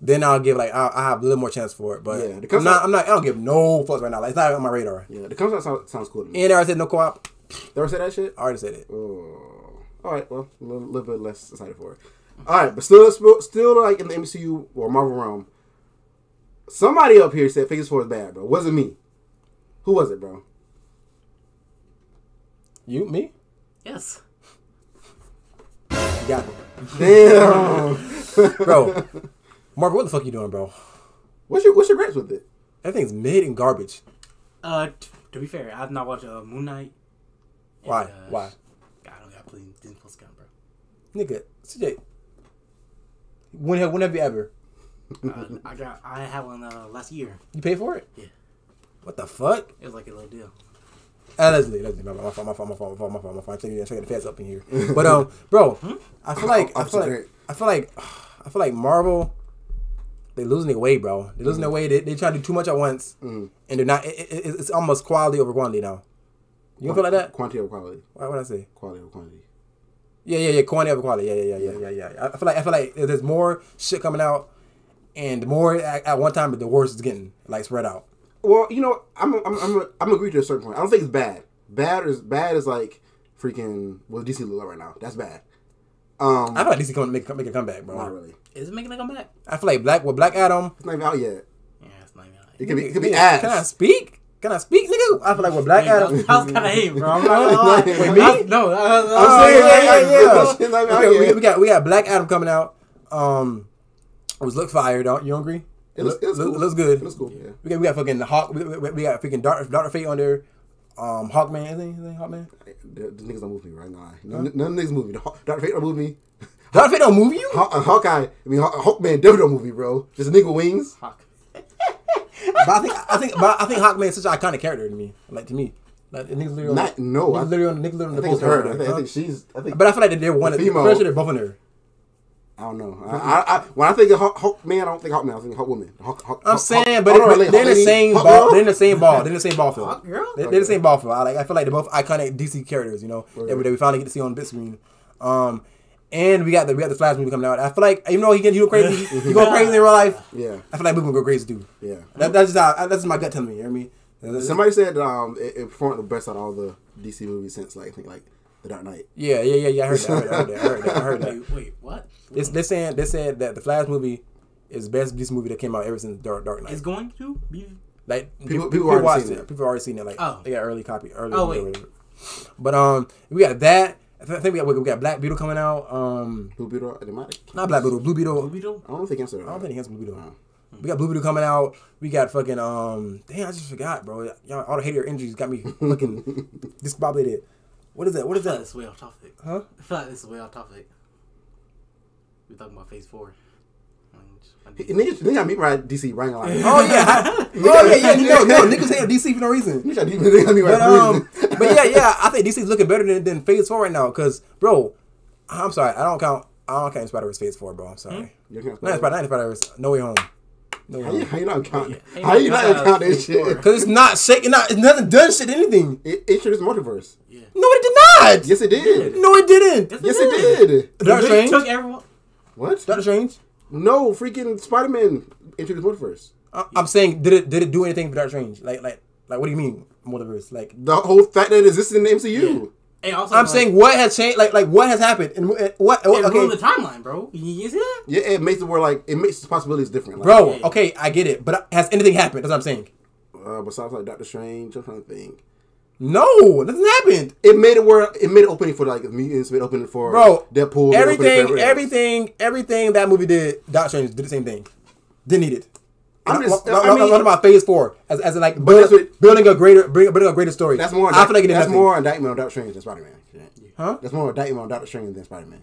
Then I'll give like I'll, I have a little more chance for it. But Yeah, the I'm concept- not I'm not I don't give no fucks right now. Like it's not on my radar. yeah. The concept sounds, sounds cool to me. And I already said no co-op. They ever say that shit? I already said it. Oh, all right. Well, a little, little bit less excited for it. All right, but still, still, still like in the MCU or Marvel realm. Somebody up here said Phase Four is bad, bro. Wasn't me. Who was it, bro? You me? yes. You got me, (laughs) Damn. bro. Marvel, what the fuck you doing, bro? what's your What's your gripes with it? That thing's mid and garbage. Uh, t- to be fair, I've not watched uh, Moon Knight. And, Why? uh, Why? I don't got playing Disney Plus account, bro. Nigga, CJ. When have when have you ever? uh, I got I had one uh, last year. You pay for it? Yeah. What the fuck? It was like a little deal. Allegedly, allegedly, my fault, my fault, my fault, my fault, my fault, my fault. I'm trying to get the feds up in here. But um, bro, I feel like I feel like I feel like I feel like Marvel. They losing their way, bro. They losing their way. They they try to do too much at once, and they're not. It, it, it's almost quality over quantity now. You don't feel like that? Quantity over quality. Why would I say? Quality over quantity. Yeah, yeah, yeah. Quantity over quality. Yeah, yeah, yeah, yeah, yeah, yeah. I feel like I feel like there's more shit coming out, and the more at, at one time, but the worse it's getting like spread out. Well, you know, I'm I'm I'm I'm agree to a certain point. I don't think it's bad. Bad is bad is like freaking what DC look like right now. That's bad. Um, I feel like DC coming make make a comeback, bro. not really. Is it making a comeback? I feel like Black with Black Adam. It's not even out yet. Yeah, it's not even. out. Yet. It could be it could be Nigga, ass. Can I speak? Can I speak, nigga? I feel like with Black Adam. that, that was kind of hate, bro. I'm not gonna (laughs) lie. Wait, me? That- No, uh, uh, Oh, saying, yeah, yeah, yeah. (laughs) it's not even out Okay, we, we got we got Black Adam coming out. Um, it was look fire. Don't you don't agree? It looks, it looks, Look- cool. looks good. It looks cool. Yeah. We got we got fucking Hawk. We, we, we got freaking Doctor Doctor Fate on there. Um, Hawkman. Is he, is he Hawkman? The, the niggas don't move me right now. None, none of the niggas move me. Doctor Fate don't move me. (laughs) Doctor Fate don't move you. Haw- uh, Hawkeye, I mean Haw- Hawkman definitely don't move me, bro. Just a nigga with wings. Hawk. but I think I think but I think Hawkman is such an iconic character to me. Like to me, like the niggas literally on, Not no. I, literally on, niggas literally on I the think it's poster. her. over I think, I think she's. I think. But I feel like they're one. The I'm sure they're both on there. I don't know. I, I, I, when I think of Hawk, Hawkman, I don't think Hawkman. I think Hawkwoman. Hawk, Hawk, I'm Hawk- saying, but, I don't know, but they're in the Hawk same Hawk ball. Girl? They're in the same ball. They're in the same ball field. Hawk girl? They're, they're the same ball field. I like. I feel like they're both iconic DC characters. You know, Okay. that, we, that we finally get to see on the big screen. Um, and we got the we got the Flash movie coming out. I feel like even though he get you go crazy, he go (laughs) crazy in real life. Yeah, I feel like we're gonna go crazy too. yeah. That, that's just how, that's my gut telling me. You know what I mean? Somebody said um, it, it performed the best out of all the DC movies since like I think like The Dark Knight. Yeah, yeah, yeah, yeah. I heard that. I heard that. I heard that. I heard that. Wait, wait, what? It's, they're saying they said that the Flash movie is the best DC movie that came out ever since Dark Dark Knight. It's going to be. Like People- people already watched seen it. it. People already seen it. Like Oh. they got early copy, early. Oh, wait. whatever. But um, we got that. I think we got we got Black Beetle coming out. Um, Blue Beetle, Enigmatic. not Black Beetle, Blue Beetle. Blue Beetle? I don't think answer. I don't think he has Blue Beetle. Oh. We got Blue Beetle coming out. We got fucking um. Damn, I just forgot, bro. Y'all, all the hater injuries got me (laughs) fucking discombobulated. What is that? What I is feel like that? this is way off topic. Huh? I feel like this is way off topic. We're talking about Phase Four. I mean, just- I He- mean- Niggas, niggas got me right. DC right line. Oh yeah, (laughs) I- oh yeah, yeah. No, no, niggas hate DC for no reason. Niggas got niggas got me right. But um, but yeah, yeah, I think DC's looking better than, than Phase Four right now. Cause bro, I'm sorry, I don't count. I don't count Spider Verse Phase Four, bro. I'm sorry. You can't Spider, not Spider Verse. No Way Home. No Way How you, how you not count? Hey, How you man, not that's count that shit? Cause it's not shaking. Not it's nothing done shit anything. It, it should is multiverse. yeah. No, it did not. Yes, it did. No, it didn't. Yes, it did. Doctor They Strange. took everyone. What? Doctor Strange. No, freaking Spider Man introduced multiverse. I- I'm saying, did it did it do anything for Doctor Strange? Like like like what do you mean multiverse? Like The whole fact that it existed in the MCU. And also, I'm like, saying, what has changed? Like like what has happened? And what? what it okay, ruined the timeline, bro. You, you see that? Yeah, it makes it where like it makes the possibilities different. Like, bro. Yeah. Okay, I get it, but has anything happened? That's what I'm saying. Uh, besides like Doctor Strange, I'm trying to think. No, nothing happened, It made it where it made it opening for like mutants, made it opening for bro. Deadpool. Everything, everything, everything that movie did. Doctor Strange did the same thing. Didn't need it. I'm just- I mean- talking about Phase Four as, as in like that's build, what- building a greater, bring- building a greater story. That's more. I feel like it that's nothing. more indictment on Doctor Strange than Spider Man. Huh? That's more indictment on Doctor Strange than Spider Man.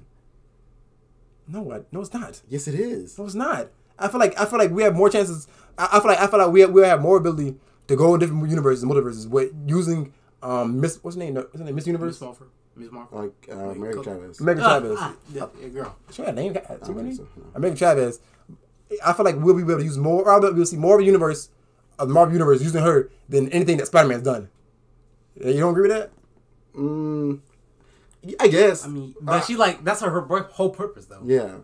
No, I, no, it's not. Yes, it is. No, it's not. I feel like I feel like we have more chances. I, I feel like I feel like we have, we have more ability to go in different universes, multiverses, with using um Miss what's her name? What's her name? Miss Miss Universe. Marvel. Miss Marvel. Like uh, American Chavez. American Ah, Chavez. ah, yeah, yeah, girl. She got a name. She got a so, no. American Chavez. I feel like we'll be able to use more. Or we'll see more of a universe of the Marvel universe using her than anything that Spider Man's done. You don't agree with that? Mm, I guess. I mean, but she like that's her, her whole purpose though. yeah.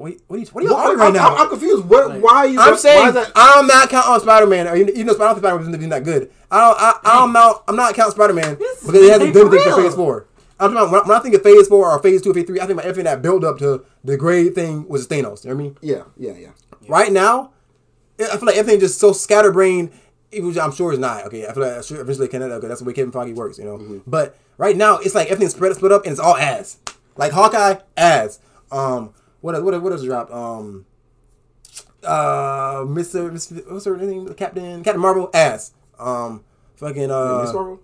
Wait, what are you, what are you Well, I'm, right now? I'm, I'm confused. What? Like- why are you? I'm saying that? I'm not counting on Spider Man, you you know, Spider Man even that good. I don't, I, I'm not, I'm not counting Spider Man because it hasn't done anything for. Phase Four. I'm talking about when I think of Phase Four or Phase Two, or Phase Three. I think about everything that built up to the great thing was Thanos. You know what I mean? Yeah, yeah, yeah. Right now, I feel like everything is just so scatterbrained. Was, I'm sure it's not okay. I feel like sure eventually it can end up, 'cause that's the way Kevin Feige works, you know. Mm-hmm. But right now, it's like everything's split split up and it's all ass. Like Hawkeye, ass. Um, what what what else dropped? Um, uh, Mister, Mister what's her name? Captain Captain Marvel, ass. Um, fucking uh, Miss Marvel.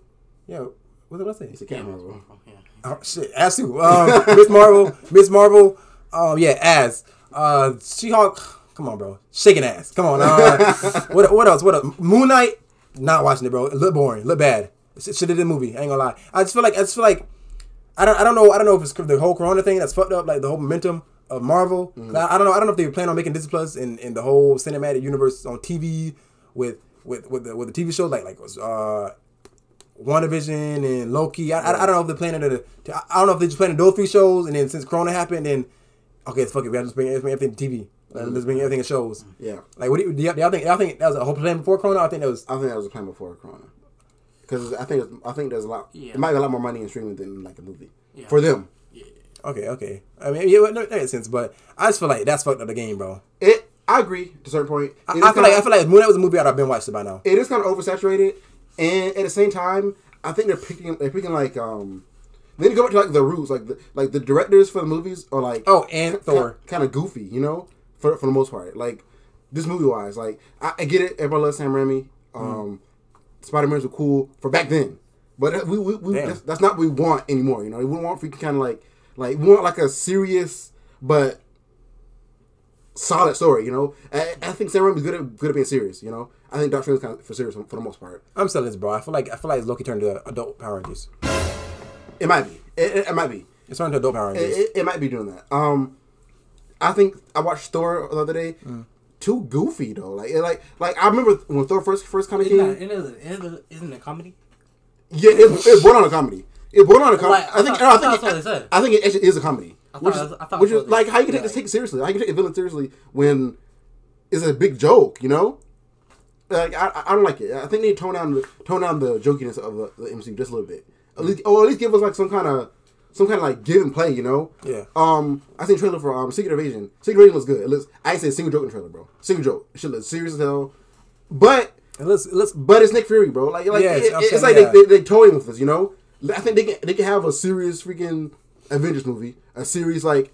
yeah. What did I say? It's a cat Marvel. Yeah. Oh shit, ass too. Um, Miss Marvel, Miss Marvel. Um, yeah, ass. Uh, She Hulk. Come on, bro. Shaking ass. Come on. Uh, (laughs) what what else? What else? Moon Knight. Not watching it, bro. It look boring. Look bad. Shit shit did the movie. I ain't gonna lie. I just feel like I just feel like I don't I don't know I don't know if it's the whole Corona thing that's fucked up like the whole momentum of Marvel. I, I don't know I don't know if they plan on making Disney Plus Plus in, and the whole cinematic universe on TV with with with the with the TV show like like was uh WandaVision and Loki. I, I, I don't know if they're planning to, to. I don't know if they're just planning those three shows, and then since Corona happened, then okay, fuck it, we have to just bring, bring everything to TV. Like, Let's bring everything to shows. Yeah. Like, what do, you, do, y'all, think? Y'all think that was a whole plan before Corona? I think that was. I think that was a plan before Corona. Because I think it's- I think there's a lot. Yeah. It might be a lot more money in streaming than like a movie Yeah. for them. Okay, okay. I mean, yeah, no, that makes sense, but I just feel like that's fucked up the game, bro. It. I agree to a certain point. I, I feel kinda- like I feel like Moon Knight was a movie, I'd have been watched it by now. it is kind of oversaturated, and at the same time, I think they're picking they're picking like um. Need to go back to like the roots, like the like the directors for the movies are like Oh, and Thor. kind of goofy, you know, for for the most part. Like this movie wise, like I, I get it. Everybody loves Sam Raimi. Um, Spider Man's were cool for back then, but we, we, we that's, that's not what we want anymore. You know, we want freaking kind of like like we want like a serious but solid story. You know, I, I think Sam Raimi's good at good at being serious. You know, I think Doctor Strange kind of for serious for the most part. I'm selling this, bro. I feel like I feel like Loki turned to adult Power Rangers. It might be. It, it, it might be. It's turned to adult Power It, Rangers. it, it might be doing that. Um, I think I watched Thor the other day. Mm. Too goofy though. Like, like, like I remember when Thor first first kind of Isn't, came. that, isn't, it, isn't it- isn't it a comedy? Yeah, it, it born on a comedy. It born on a comedy. Like, I think. I I think. that's what they said. I think it actually is a comedy. I Which is, was- I thought which is like how you can yeah, take this take seriously. How you can take a villain seriously when it's a big joke. You know. Like I, I don't like it. I think they tone down the tone down the jokiness of the, the MCU just a little bit. At least, or at least give us like some kind of some kind of like give and play. You know. Yeah. Um, I seen a trailer for um Secret Invasion. Secret Invasion looks good. It looks. I ain't say a single joke in trailer, bro. Single joke. It should look serious as hell. But It it looks but it's Nick Fury, bro. Like, like Yeah, it's- it- I'm it's saying, like yeah. they, they they toying with us, you know. I think they can they can have a serious freaking Avengers movie, a series like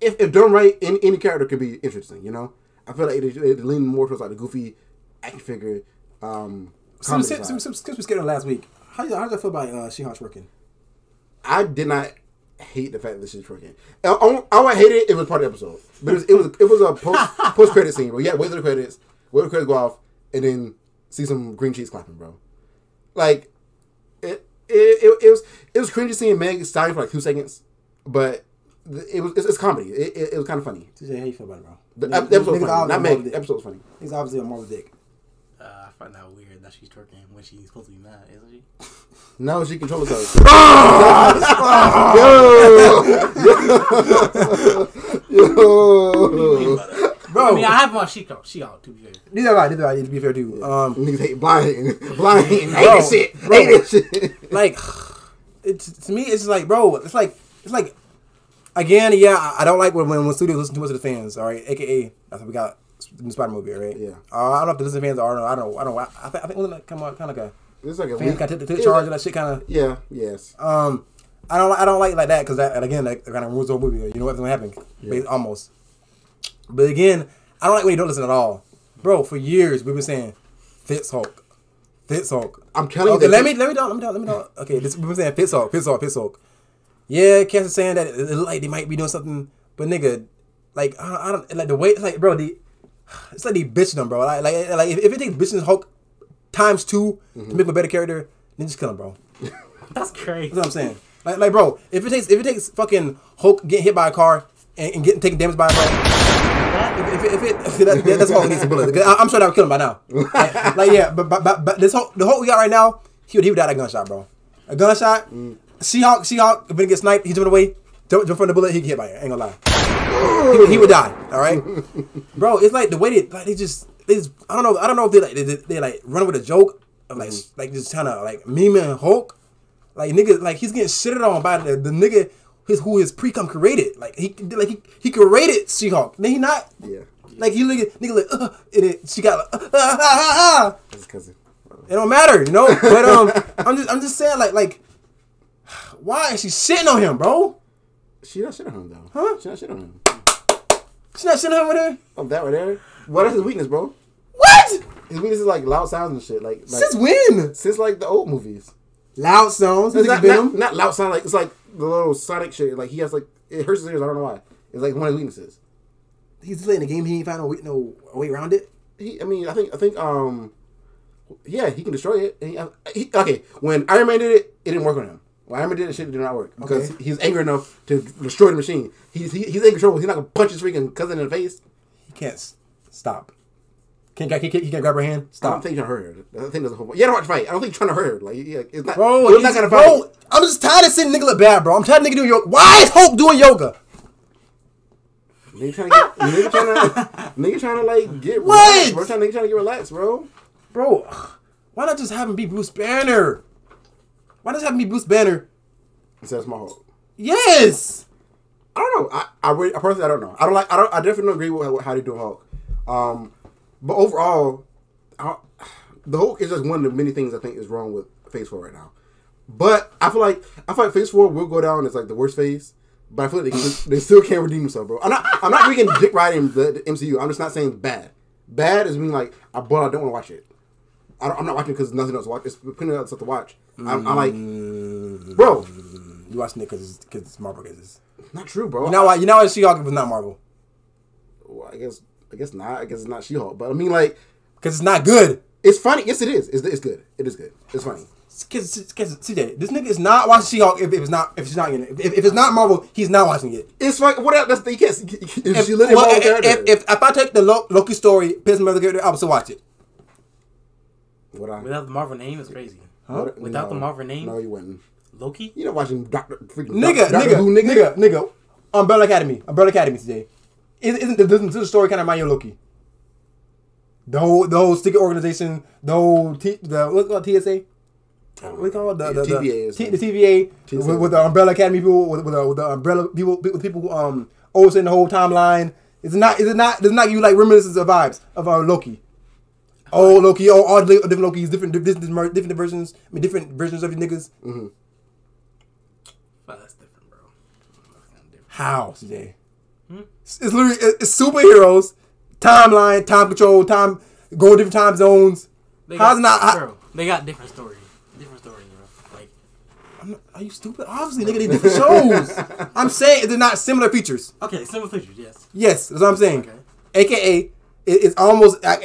if, if done right, any, any character could be interesting, you know. I feel like they, they lean more towards like the goofy action figure. Um, some, side. some, some, we skipped last week. How how you feel about uh, She-Hulk working? I did not hate the fact that is working. I, I, I would hate it if it was part of the episode, but it was it was, it was a post (laughs) post credit scene, bro. Yeah, wait till the credits, wait till the credits go off, and then see some green cheese clapping, bro. Like it it, it, it was it was cringy seeing Meg styling for like two seconds, but it was it's, it's comedy. It, it, it was kind of funny. TJ, how you feel about it, bro? The, Niggas- the episode was funny. Not Meg. The episode was funny. He's obviously a Marvel dick. Uh, I find that weird that she's twerking when she's supposed to be mad, isn't she? (laughs) No, she controls herself. (laughs) (laughs) yo, Yo. Bro. I mean, I have my watched She-Hulk. She-Hulk, to be fair. Neither have I. Neither have I. To be fair too. Um, Niggas hate blind, (laughs) blind, hate this shit, bro. hate this shit. (laughs) like, it's to me, it's just like, bro, it's like, it's like, again, yeah, I- I don't like when when, when studios listen too much to the fans. All right, aka that's what we got the new Spider movie, right? Yeah. Uh, I don't know if the Disney fans are. I don't know. I don't know. I, I think I think like come on, kind of like a It's like a fans got to take charge of that shit, kind of. Yeah, yes. Um, I don't I don't like it like that because that and again that kind of ruins the whole movie. You know what's gonna happen, Ba- almost. But again, I don't like when you don't listen at all, bro. For years we've been saying Fitz Hulk, Fitz Hulk. I'm telling Okay, you. let me let me down, let me down, let me down. Okay, this we've been saying Fitz Hulk, Fitz Hulk, Fitz Hulk. Yeah, Cass is saying that it, it like they might be doing something, but nigga, like I don't, I don't like the way like bro the. It's like they bitching them, bro. Like, like, like if, if it takes bitching Hulk times 2 Mm-hmm. to make him a better character, then just kill him, bro. (laughs) That's crazy. That's what I'm saying. Like, like, bro, if it takes if it takes fucking Hulk getting hit by a car and, and getting taking damage by a car, if, if, if it if that, that's Hulk needs a bullet. I, I'm sure that would kill him by now. Like, (laughs) like, yeah, but, but but but this Hulk, the Hulk we got right now, he would he would die a gunshot, bro. A gunshot. Mm. She-Hulk, She-Hulk, if he get sniped, he's jumping away, jump, jump from the bullet, he get hit by it. Ain't gonna lie. He would, he would die. All right, (laughs) bro. It's like the way they like they just they just I don't know I don't know if they like they, they, like run with a joke of like mm-hmm. like just kind of like meme and Hulk. Like nigga, like he's getting shitted on by the, the nigga his who his pre-com created. Like he like he, he created She-Hulk. Then he not. Yeah. Like he look at nigga like uh, and it, she got like, uh, ah, ah, ah, ah. His cousin. It don't matter, you know. But um, (laughs) I'm just I'm just saying like like (sighs) why is she shitting on him, bro? She not shit on him though. Huh? She not shit on him. She not shitting on him with her. Oh, that right there. What is his weakness, bro? What? His weakness is like loud sounds and shit. Like, like Since when? since like the old movies. Loud sounds. It's not, not, not loud sound. Like it's like the little Sonic shit. Like he has like it hurts his ears. I don't know why. It's like one of his weaknesses. He's playing the game. He ain't find no way, no way around it. He, I mean, I think, I think, um, yeah, he can destroy it. He, uh, he, okay, when Iron Man did it, it didn't work on him. When Iron Man did it, shit did not work because Okay. he's angry enough to destroy the machine. He's he, he's in control. He's not gonna punch his freaking cousin in the face. He can't s- stop. Can't, can't, can't, he can't grab her hand. Stop. I don't think to hurt her. I think that's the whole point. Yeah, don't watch fight. I don't think he's trying to hurt her. Like, yeah, it's not. Bro, it's not gonna bro. I'm just tired of seeing nigga look bad, bro. I'm tired of nigga doing yoga. Why is Hope doing yoga? Nigga trying to get, (laughs) nigga trying to, nigga trying to like get What? relaxed, bro. Trying, nigga trying to get relaxed, bro. Bro, why not just have him be Bruce Banner? Why does have him be Bruce Banner? Of Small Hulk. Yes. I don't know. I, I, really, I personally I don't know. I don't like. I don't. I definitely don't agree with how- how they do Hulk. Um, but overall, I, the Hulk is just one of the many things I think is wrong with Phase Four right now. But I feel like I feel like Phase Four will go down as like the worst phase. But I feel like they, they still can't redeem themselves, bro. I'm not. I'm not freaking dick riding the, the MCU. I'm just not saying bad. Bad is mean like ah, I but I don't want to watch it. I I'm not watching because nothing else to watch. It's putting out stuff to watch. I'm, I'm like, mm. bro, You watching it because it's, 'cause it's Marvel. Cause it's, not true, bro. you know why? You know why She-Hulk was not Marvel? Well, I guess I guess not. I guess it's not She-Hulk, but I mean, like, Because it's not good. it's funny. Yes, it is. It's, it's good. It is good. It's funny. Because CJ, this nigga is not watching She-Hulk if, if it's not if she's not in it. If, if it's not Marvel, he's not watching it. It's like what else? That's the yes. If, If, she literally well, well, if, character. if, if, if I take the Lo- Loki story, piss my other character, I would still watch it. what I, Without the Marvel name, it's crazy. what- Without the Marvel name? no, you wouldn't. Loki? You're not watching Doctor freaking Nigga, Doctor nigga, Who, nigga, nigga, Umbrella Academy, Umbrella Academy today. Isn't, the, doesn't the story kind of remind you of Loki? The whole, the whole sticker organization, the whole, T, the what's called TSA? What it called the, Yeah, the, the, TVA is T, like- the TVA with, with the Umbrella Academy people, with, with, the, with the Umbrella people, with people who um overseeing the whole timeline. Is it not? Is it not? Does it not give you like reminiscences of vibes of uh, Loki? Oh Loki, oh all the different Lokis, different different different versions, I mean different versions of you niggas. Fuck, that's different, bro. That's kinda different. How, CJ? It's it's literally it's superheroes, timeline, time control, time going different time zones. They How's got, not? Bro, they got different stories. Different stories, bro. Like, not- are you stupid? Obviously, nigga, they different shows. (laughs) I'm saying they're not similar features. okay, similar features, yes. Yes, that's what I'm saying. Okay. AKA, it, it's almost uh,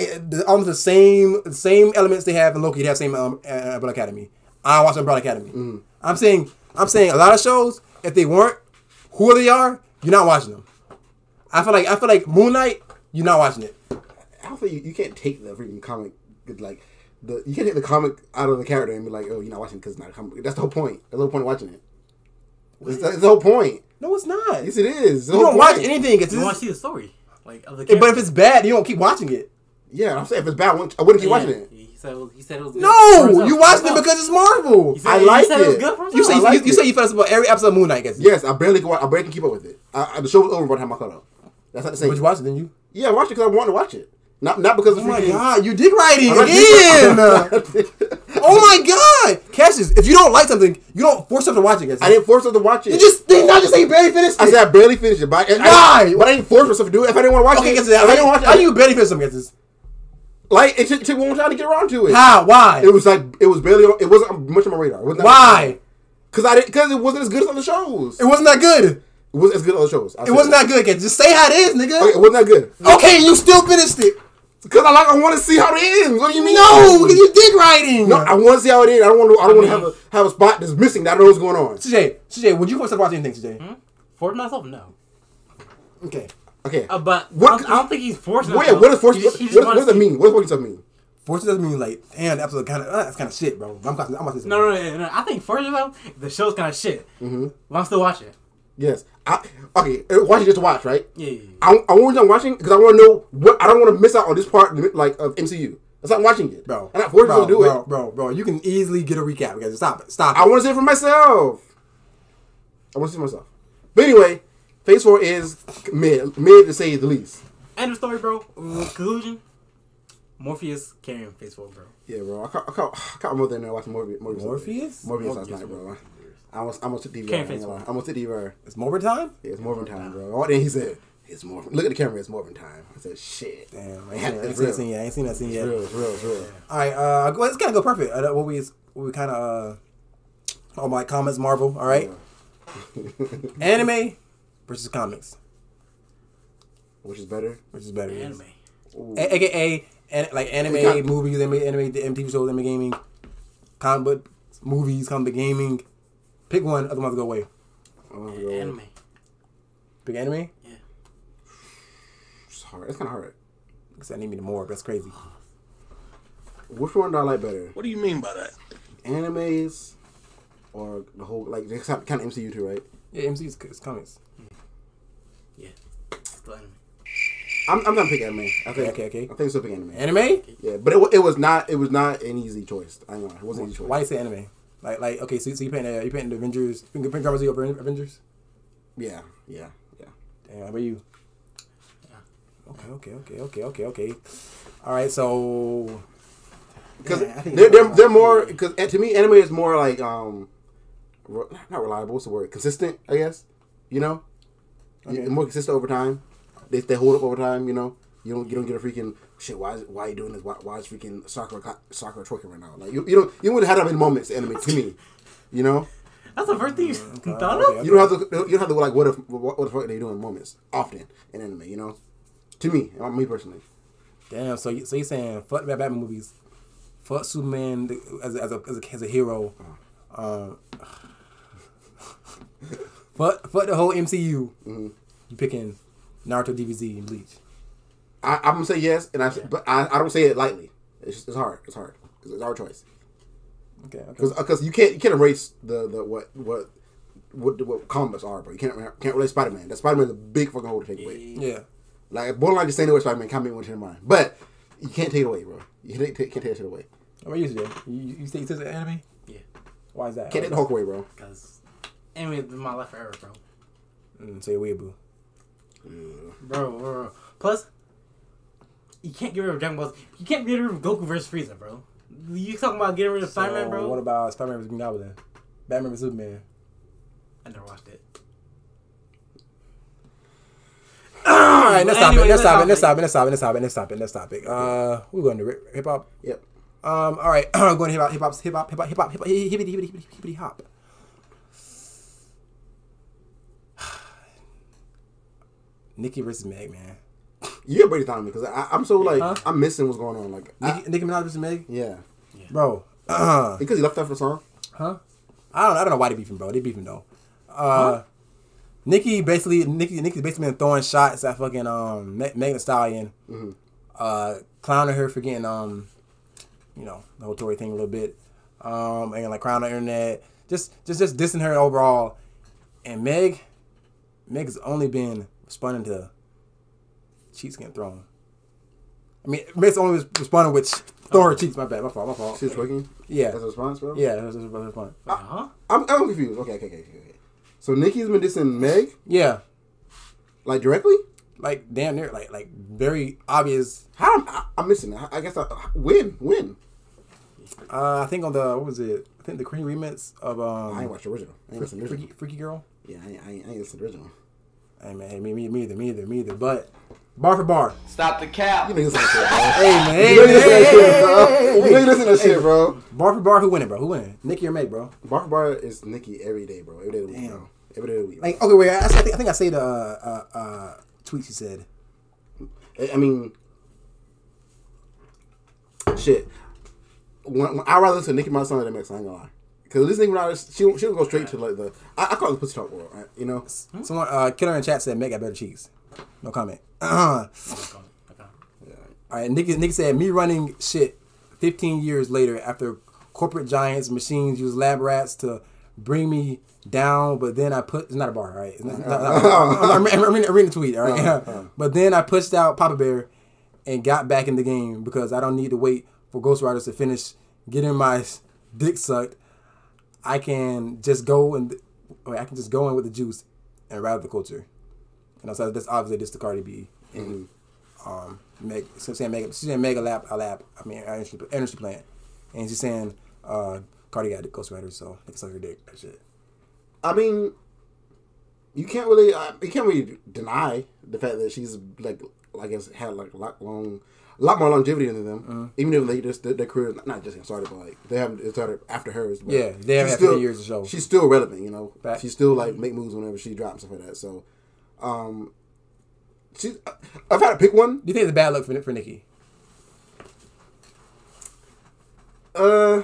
almost the same same elements they have in Loki. They have same um, uh, Umbrella Academy. I watch Umbrella Academy. Mm-hmm. I'm saying I'm saying a lot of shows if they weren't who they are, you're not watching them. I feel like I feel like Moon Knight, you're not watching it. I don't you, you can't take the freaking comic like the you can't take the comic out of the character and be like, oh, you're not watching because it's not a comic. That's the whole point. That's the whole point of watching it. It's, that's the whole point. No, it's not. Yes, it is. You whole don't watch anything. It's You want to see the story, like of the. but if it's bad, you don't keep watching it. Yeah, I'm saying if it's bad, I wouldn't, I wouldn't keep Yeah, watching it. He said it was, he said it was good. No, you up, watched it because it's Marvel. Said, I he liked said it was good. First You up. say you, liked you say you fell about every episode of Moon Knight. Guess Yes, I barely can watch. I barely can keep up with it. I, I, the show was over by the time I caught up. That's not the same. But you watched it, didn't you? Yeah, I watched it because I wanted to watch it. Not not because Oh my freaking. god, you dick writing I'm again. (laughs) (laughs) oh my god, Cassius, if you don't like something, you don't force yourself to watch it. Cassius. I didn't force her to watch it. You just did not just say you barely finished it. I said I barely finished it. But I, Why? I, but I didn't force myself to do it. If I didn't want to watch okay, it, Cassius, if I didn't watch it. how you barely finished something, Cassius? like it took, took one time to get around to it. How? Why? It was like it was barely. It wasn't much on my radar. Why? Because I didn't. Because it wasn't as good as other shows. It wasn't that good. It wasn't as good as other shows. It wasn't that good, Cassius. Just say how it is, nigga. Okay, it wasn't that good. Okay, you still finished it. Because I like. I want to see how it ends. What do you mean? No, because you dick writing. No, I want to see how it ends. I don't want to. I don't want to have a have a spot that's missing. That I don't know what's going on. CJ, CJ, would you force yourself to watch anything, today? Hmm? For myself, no. Okay. Okay. Uh, but What- I, don't, I don't think he's forcing. Wait, himself. what does force? He What, he what, what does that to- mean? What does forcing stuff mean? Force doesn't mean like, damn, the episode kind of, uh, that's kind of shit, bro. I'm, I'm, I'm No, no, no, no. I think forcing himself, the show's kind of shit. Mm-hmm. But I'm still watching. Yes. I, okay. uh, Watch it just to watch, right? Yeah, yeah, yeah. I, I want I'm watching because I want to know what I don't want to miss out on this part like of MCU. That's not watching it, bro. And I'm not you to do bro, it. bro, bro. You can easily get a recap. Guys, stop it. Stop it. I want to see it for myself. I want to see it myself. But anyway, Phase Four is mid, mid to say the least. End of story, bro. Conclusion. Morpheus carrying Phase 4, bro. Yeah, bro. I caught, I caught, I caught mother in there watching Morpheus. Morpheus. Morpheus? Morbius last night, bro. Morbius. I almost, I almost took DVR. Can't I ain't face gonna lie. one. I almost took DVR. it's more time. Yeah, it's Morphin time, bro. And then he said, "It's Morphin." Look at the camera. It's Morphin time. I said, "Shit." Damn, I ain't Yeah, seen, I ain't it's (laughs) seen that real. scene yet. I ain't seen that scene It's real. It's real. It's real. All right, uh, well, it's kind of go perfect. Uh, what we, what we kind of, uh, all my comments, Marvel. All right, anime versus comics, Which is better? which is better? Anime. A- AKA an- like anime We got- movies, anime, anime, MTV shows, anime gaming, comic book movies, comic book gaming. Pick one, other ones go away. Oh, yo, Anime. Pick anime. Yeah. It's hard. It's kind of hard. Because I need me the more. That's crazy. Which one do I like better? What do you mean by that? Animes or the whole like this kind of MCU too, right? Yeah, MC's is comics. Yeah. Still anime. I'm, I'm gonna pick anime. I think. okay, okay. I think still pick anime. Anime? Yeah, but it, wa- it was not. It was not an easy choice. I know it wasn't an easy choice. Why you say anime? Like, like okay, so, so you paint uh, you paint the Avengers, you paint Dragon Ball Z over Avengers. Yeah, yeah, yeah. Damn, how about you? Okay, okay, okay, okay, okay, okay. All right, so Because Yeah, they're, they're, more they're more because to me anime is more like um, re- not reliable. What's the word? Consistent, I guess. You know, Okay. More consistent over time. They, they hold up over time. You know, you don't you don't get a freaking shit. Why is why are you doing this? Why, why is freaking soccer soccer twerking right now? Like you you don't you wouldn't have that many moments in anime to me. You know, That's the first thing you okay, thought okay. of? you don't have to you don't have to like what if what, what the fuck are they doing moments often in anime. You know, to me, uh, me personally. damn. So you, so you saying fuck the Batman movies, fuck Superman as a, as a, as a, as a hero, um, (laughs) fuck fuck the whole MCU. Mm-hmm. You picking Naruto, DBZ, and Bleach. I, I'm gonna say yes, and I but I, I don't say it lightly. It's just, it's hard. It's hard. 'Cause It's our choice. Okay, okay. Because because you can't you can't erase the the what what what what comics are, bro. You can't can't erase Spider Man. That Spider Man is a big fucking hole to take away. Yeah. Like borderline just saying the word Spider Man can't make one to your mind, but you can't take it away, bro. You can't take, can't take that shit away. How about you, Jay? You, you, you say you said the anime? Yeah. Why is that? Can't take the Hulk away, bro. Because anime has been my life forever, bro. Mm, say weeaboo. Bro, bro, bro. Plus, you can't get rid of Dragon Ball. Z. You can't get rid of Goku versus Frieza, bro. You talking about getting rid of Spider-Man, bro? What about Spider-Man vs. Green Goblin? Batman vs. Superman. I never watched it. (clears throat) All right, let's stop it. Let's stop it. Let's stop it. Let's stop it. Let's stop it. Let's stop it. Let's stop it. Uh, we're going to hip hop. Yep. Um, all right, (clears throat) going to hip hop, hip hop, hip hop, hip hop, hip hop, hip hop, hippity, hippity, hippity, hippity, hop. (sighs) Nicki versus Meg, man. You gotta break it down to me because I'm so like Huh? I'm missing what's going on. Like, I, Nicki, Nicki Minaj versus Meg, yeah, bro. Uh, because he left that for song. huh? I don't, I don't know why they beefing, bro. They beefing though. Uh, Nicki basically, Nicki, Nicki's basically been throwing shots at fucking um Me- Megan Thee Stallion, uh, clowning her for getting um, you know, the whole Tory thing a little bit, um, and like clowning the internet, just just just dissing her overall. And Meg, Meg has only been responding to cheeks getting thrown. I mean, Meg's only responding with throwing her cheeks. My bad. My fault. My fault. She was twerking Yeah. as a response, bro. Yeah, that's a that's response. Huh? I'm, I'm confused. Okay, okay, okay, okay. okay. So Nicki's been dissing Meg Yeah. like directly. Like damn near like like very obvious. How I, I'm missing. it. I guess I win, win. Uh, I think on the what was it? I think the Queen remix of I ain't um watched the original. I ain't listened to the Freaky, original. Freaky Girl. Yeah, I ain't, I ain't, I ain't to the original. Hey man, hey, me, me, me either, me either, me either. But bar for bar. Stop the cap. You niggas listen to that shit, bro. (laughs) Hey man, hey, You niggas listen to that shit, bro. You niggas listen to that shit, bro. Bar for bar, who winning, bro? Who winning? Nicki or Meg, bro? Bar for bar is Nicki every day, bro. Every day of the week, Damn. bro. Every day of the week. Like okay, wait, I, I think I think I say the uh, uh, uh, tweet she said. I- I mean, shit. When, when I rather listen to Nicki Minaj song than I ain't gonna lie. Because this Nicki Minaj, she she don't go straight to like the. I, I call it the pussy talk world, right? You know. Someone uh, killer in chat said Meg got better cheeks. No comment. Uh, (clears throat) all right, Nick, Nicki said me running shit 15 years later after corporate giants machines use lab rats to bring me down, but then I put it's not a bar, all right? It's not, not- not- (laughs) I'm, I'm, I'm reading, I'm reading the tweet, all right? (laughs) but then I pushed out Papa Bear and got back in the game because I don't need to wait for ghostwriters to finish getting my dick sucked. I can just go and I can just go in with the juice and ride the culture. You know, so that's obviously just the Cardi B and um Meg so saying Mega she's saying Mega Lab a Lap. I mean energy, energy plant. And she's saying uh Cardi got the ghostwriter, so they can suck her dick. That shit. I mean, you can't really, uh, you can't really deny the fact that she's like, I guess, had like a lot long, a lot more longevity than them. Mm-hmm. Even if they just their, career not just started, but like they haven't started after hers. But Yeah, they have she's 50 years to show. She's still relevant, you know. Fact. She still like make moves whenever she drops stuff like that. So, um, she, I've had to pick one. Do you think it's a bad look for for Nicki? Uh,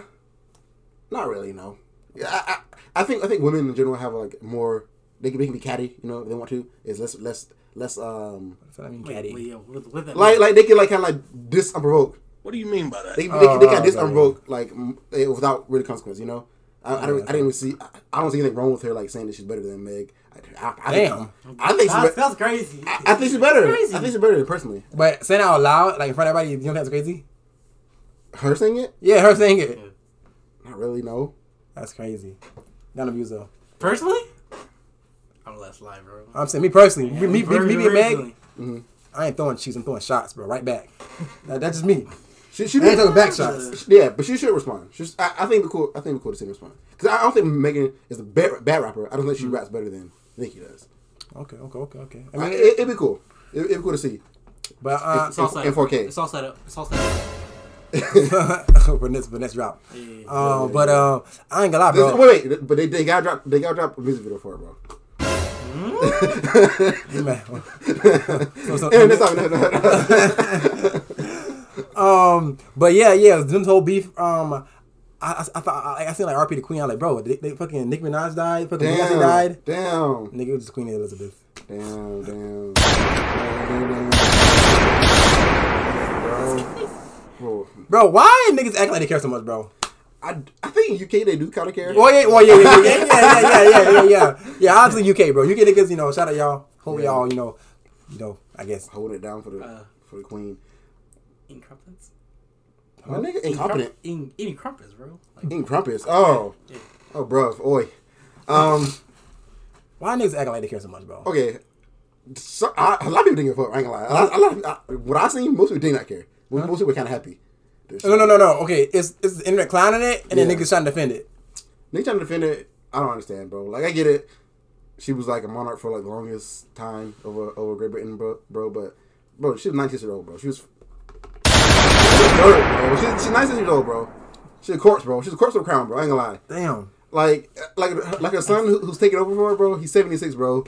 not really. No. Yeah, I, I, I think I think women in general have like more. They can, they can be catty, you know, if they want to. Is less less less um So I mean Wait, caddy. wait, yo, what, what that like like they can like kind of like dis unprovoked. What do you mean by that? They, they, Oh, they can dis unprovoked like eh, without really consequence. You know, I, I don't I didn't even see I, I don't see anything wrong with her like saying that she's better than Meg. I, I, I Damn. Think, I think she's That's, be- that's crazy. I, I think she's better. Crazy. I think she's better personally. But saying it out loud, like in front of everybody, you don't think that's crazy? Her saying it, Yeah, her saying it. not really. No. That's crazy. Not abuse though. Personally, I'm less live, bro. I'm saying me personally, me, me, me, Very me being Meg, personally. I ain't throwing cheese, I'm throwing shots, bro. Right back. That, that's just me. She she I ain't talking back shots. Yeah, but she should respond. She's, I, I think it'd be cool. I think it'd be cool to see her respond because I don't think Megan is a bad, bad rapper. I don't think she mm. raps better than Nicki does. Okay, okay, okay, okay. I I mean, mean, it, it'd be cool. It, it'd be cool to see. but uh, It's all in- set in 4K. It's all set up. It's all set up. (laughs) for next for next drop. Yeah. Um, but uh, I ain't gonna lie, This- bro. wait, wait, but they, they got drop they got drop a music video for it, bro. (laughs) Man. (laughs) so, so, And that's. No, no, no. um, but yeah, yeah, them whole beef. Um, I I, I, I seen like RP the Queen. I'm like, bro, they, they fucking Nick Minaj died. Fucking damn, Beyonce died. Damn. Nigga, it was just Queen Elizabeth. Damn, damn. Bro. bro, why niggas act like they care so much, bro? I, I think UK they do kind of care. Oh yeah, oh yeah, yeah, yeah, yeah, yeah, yeah, yeah, yeah. Yeah, obviously UK, bro, UK niggas, you know, shout out y'all, hope yeah. y'all, you know, you know, I guess hold it down for the uh, for the queen. In couplets. My nigga Eating incompetent. crum- Eating, eating crumpets, bro. Like, Eating crumpets. Oh, yeah. oh, bro. Oi. Um. Why niggas acting like they care so much, bro? Okay. So, I, a lot of people didn't give a fuck. I ain't gonna lie. A lot, a lot of, I, what I seen, most people did not care. Most people were kind of happy. No, no, no, no. Okay, it's it's the internet clowning it, and then niggas trying to defend it. Niggas trying to defend it. I don't understand, bro. Like I get it. She was like a monarch for like the longest time over over Great Britain, bro. Bro, but bro, she was 19 years old, bro. She was. Dirt, bro. She, she's 19 years old, bro. She's a corpse, bro. She's a corpse of a crown, bro. I ain't gonna lie. Damn. Like, like, like her son who, who's taking over for her, bro. He's 76, bro.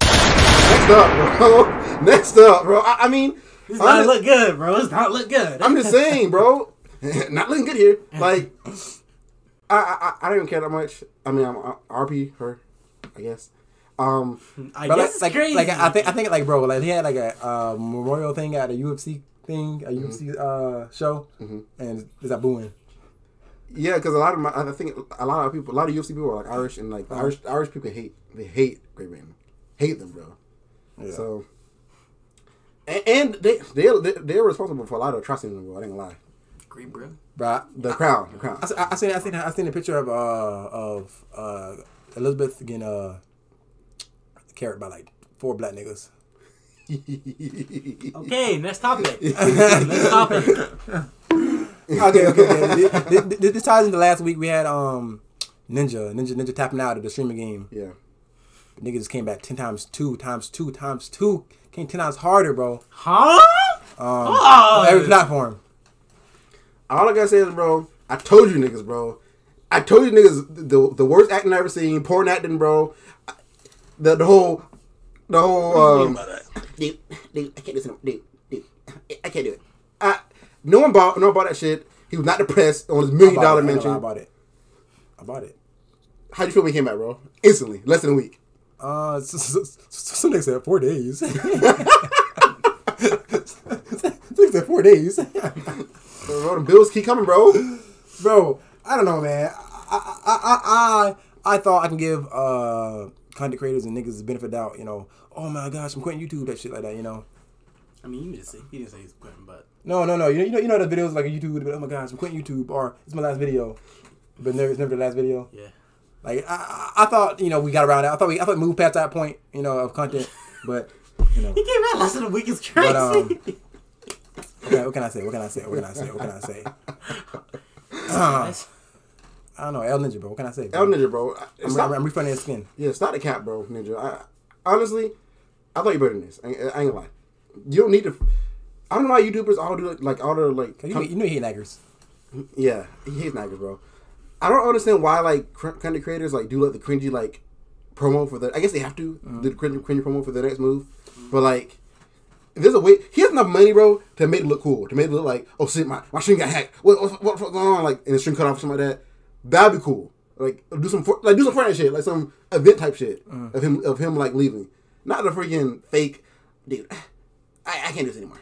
Next up, bro. (laughs) Next up, bro. I, I mean, It's not just- look good, bro. It's not look good. I'm just saying, bro. (laughs) Not looking good here. (laughs) Like, I, I I don't even care that much. I mean, I'm uh, RP her, I guess. Um, I guess like, crazy. like I think I think like bro, like he had like a uh, memorial thing at a UFC thing, a Mm-hmm. UFC uh, show, and there's that booing. yeah, because a lot of my, I think a lot of people, a lot of UFC people are like Irish, and like the Irish, Irish people hate they hate Great Britain, hate them, bro. Yeah. So, and, and they they they they're responsible for a lot of atrocities, bro. I ain't gonna lie. Great, bro. But The crown, the crown. I, I, I seen I seen I seen a picture of uh of uh Elizabeth getting uh carrot by like four black niggas. Okay, next topic. (laughs) next topic. okay, okay, okay. this, this, this ties into last week. We had um Ninja, Ninja, Ninja tapping out of the streaming game. yeah. Nigga just came back ten times two times two times two. Came ten times harder, bro. Huh? Um, Oh. on every platform. All I gotta say is, bro, I told you niggas, bro. I told you niggas the the worst acting I ever seen, porn acting, bro. The the whole the whole um dude, dude, I can't do this, dude, dude, I can't do it. I no one bought no one bought that shit. He was not depressed on his million I bought dollar it. I ain't gonna lie, mention. I bought it. I bought it. How'd you feel when he came back, bro? Instantly, less than a week. Uh, s- s- s- some niggas said four days. (laughs) some niggas said four days. Bro, the bills keep coming, bro. Bro, I don't know, man. I I I I, I thought I can give uh content creators and niggas the benefit out. You know, oh my gosh, I'm quitting YouTube, that shit like that. You know. I mean, you didn't say he didn't say he's quitting, but No, no, no. You know, you know, you know the videos like YouTube. Oh my gosh, I'm quitting YouTube, or it's my last video, but never, it's never the last video. yeah. Like I, I, I thought, you know, we got around that. I thought we, I thought we moved past that point, you know, of content. (laughs) But you know, He came out less than a week. Is crazy. But, um, okay, (laughs) what can I say? What can I say? What can I say? What can I say? (laughs) Nice. I don't know, El Ninja, bro. What can I say? bro? El Ninja, bro. I'm, Stop, I'm, refunding his skin. yeah, stop a cap, bro, Ninja. I, honestly, I thought you better than this. I, ain't- I ain't gonna lie. You don't need to. I don't know why YouTubers all do it, like all the like. You, com- know- you know he hate naggers. Yeah, he hates Naggers, bro. I don't understand why like cr- content creators like do like the cringy like promo for the. I guess they have to mm-hmm. do the cringy, cringy promo for the next move, but like. There's a way. He has enough money, bro, to make it look cool. To make it look like, oh shit, my, my stream got hacked. What, what, what, what's going on? Like, and the stream cut off or something like that. That'd be cool. Like, do some like do some Fortnite shit, like some event type shit of him of him like leaving, not the freaking fake, dude. I, I can't do this anymore.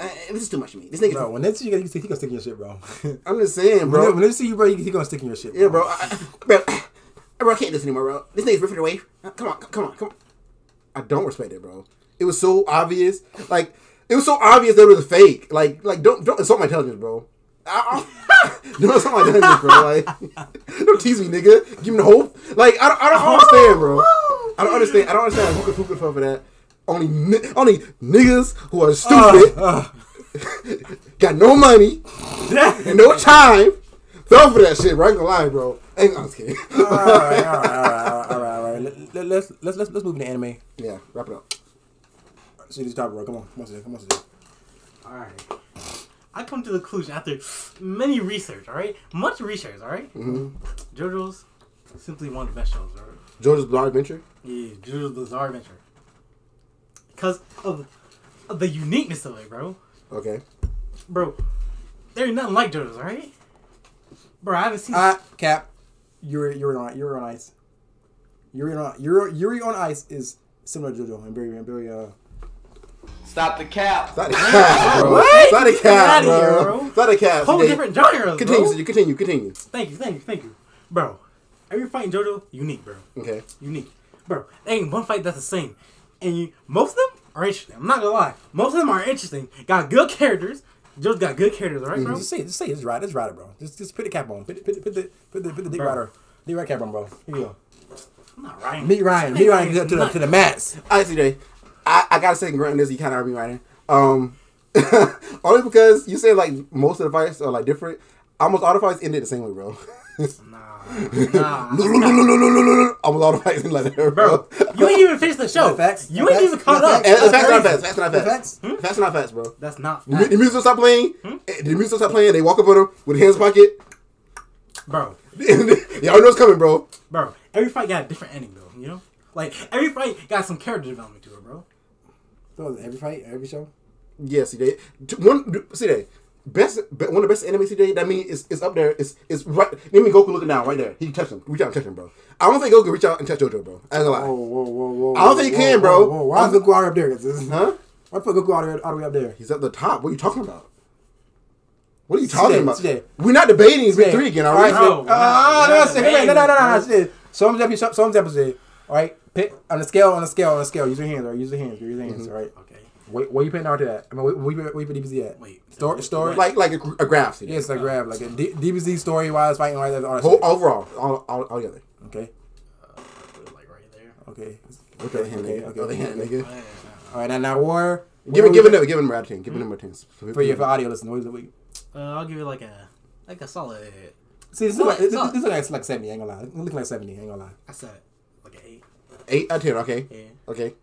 Uh, this is too much for me. This nigga. Bro, when they see you, he gonna stick in your shit, bro. (laughs) I'm just saying, bro. bro. When they see you, bro, he, he gonna stick in your shit. Yeah, bro. I, I- bro, (coughs) bro, I can't do this anymore, bro. This nigga's ripping away. Come on, come on, come on. I don't respect it, bro. It was so obvious. Like, it was so obvious that it was fake. Like, like don't don't insult my intelligence, bro. I- I- don't insult my intelligence, bro. Like, (laughs) don't tease me, nigga. Give me the hope. Like, I don't, I don't understand, bro. I don't understand. I don't understand who could who could fall for that. Only only niggas who are stupid, Uh, (laughs) got no money, and (laughs) no time. Fell for that shit, bro. I ain't gonna lie, bro. Ain't I'm just kidding. all right, all right, all right, all right, all right, all right. Let, let, let's let's let's let's move into anime. yeah, wrap it up. See this top, bro. Come on, come on, Sid. come on, All right. I come to the conclusion after many research. All right, much research. All right? Mm-hmm. JoJo's simply one of the best shows. All right. JoJo's Bizarre Adventure. Yeah, JoJo's Bizarre Adventure. Because of, of the uniqueness of it, bro. Okay. Bro, there ain't nothing like JoJo's. All right. Bro, I haven't seen. Ah, Cap. Yuri, Yuri on Yuri on Ice. Yuri on Yuri, Yuri on Ice is similar to JoJo and very and very uh. Stop the cap. It's not a cat, bro. What? It's not a Get cat, outta here, bro. bro. It's not a cat. whole Okay, different genres, Continue, bro. Sid, continue, continue. Thank you, thank you, thank you, bro. Every fight in JoJo unique, bro. Okay. unique. Bro, there ain't one fight that's the same. And you, most of them are interesting. I'm not gonna lie. Most of them are interesting. Got good characters. Joe's got good characters, right, bro? Mm-hmm. Just say, just say, it's right, it's right, bro. Just, just put the cap on. Put, put, put the, put the, put the dick Bro. rider, dick rider cap on, bro. Here you go. I'm not Ryan. Meet Ryan, meet Ryan to, to the to the mats. All right, CJ. I, I gotta say, granted this, you kind of me writing. Um, (laughs) only because you said like most of the fights are like different. Almost all the fights ended the same way, bro. Nah, (laughs) nah. Almost all the fights ended like that, bro. bro, you ain't even finished the show. Facts? You ain't even caught Facts? up. And it's That's facts, not crazy. facts. Facts, not facts. Facts? Facts, not facts, bro. That's not The the music stop playing. eh, The music stop playing. They walk up on him with hands pocket. bro. (laughs) Y'all know it's coming, bro. Bro, every fight got a different ending, though. You know, like every fight got some character development to it, bro. So every fight, every show. Yeah, CJ. T- One CJ. Best, be- one of the best anime CJ. That means it's, it's up there. It's it's right. Let me Goku looking down right there. He can touch him. Reach out and touch him, bro. I don't think Goku can reach out and touch JoJo, bro. I ain't gonna lie. Whoa, whoa, whoa, whoa. I don't think you whoa, can, whoa, bro. Whoa, Why is Goku all up there? This- Huh? Why put Goku all the way, all the way up there? He's at the top. What are you talking about? What are you talking CJ, about? CJ. We're not debating Big Three again, we? All right, No, so, we're not. no, no, no, no, no, no, no, debating. Some example, some example say, All right, pick on the scale, on the scale, on the scale. Use your hands, all right? Use your hands, use your hands, all right? Okay. Wait, where you putting Naruto at? I mean, where, where, you- where you put DBZ at? Wait. Story, story. Like like a, a graph. See, yes, like grab like a D- DBZ story wise, fighting wise, all that Whole, overall, all, all, all together. Okay, Uh, put it like right there. okay, With the other hand, okay, nigga. okay, Other hand, okay. nigga. Yeah, yeah, All right, now now war. Give it, give it, give it number out of ten. Give it number ten. for your for audio listeners. What is it? we- Uh, I'll give it like a like a solid. See, this look like this, Solid, like, like seventy. I ain't gonna lie. It look like seventy. I ain't gonna lie. I said like an eight. Uh, eight out of ten. Okay. Yeah. Okay.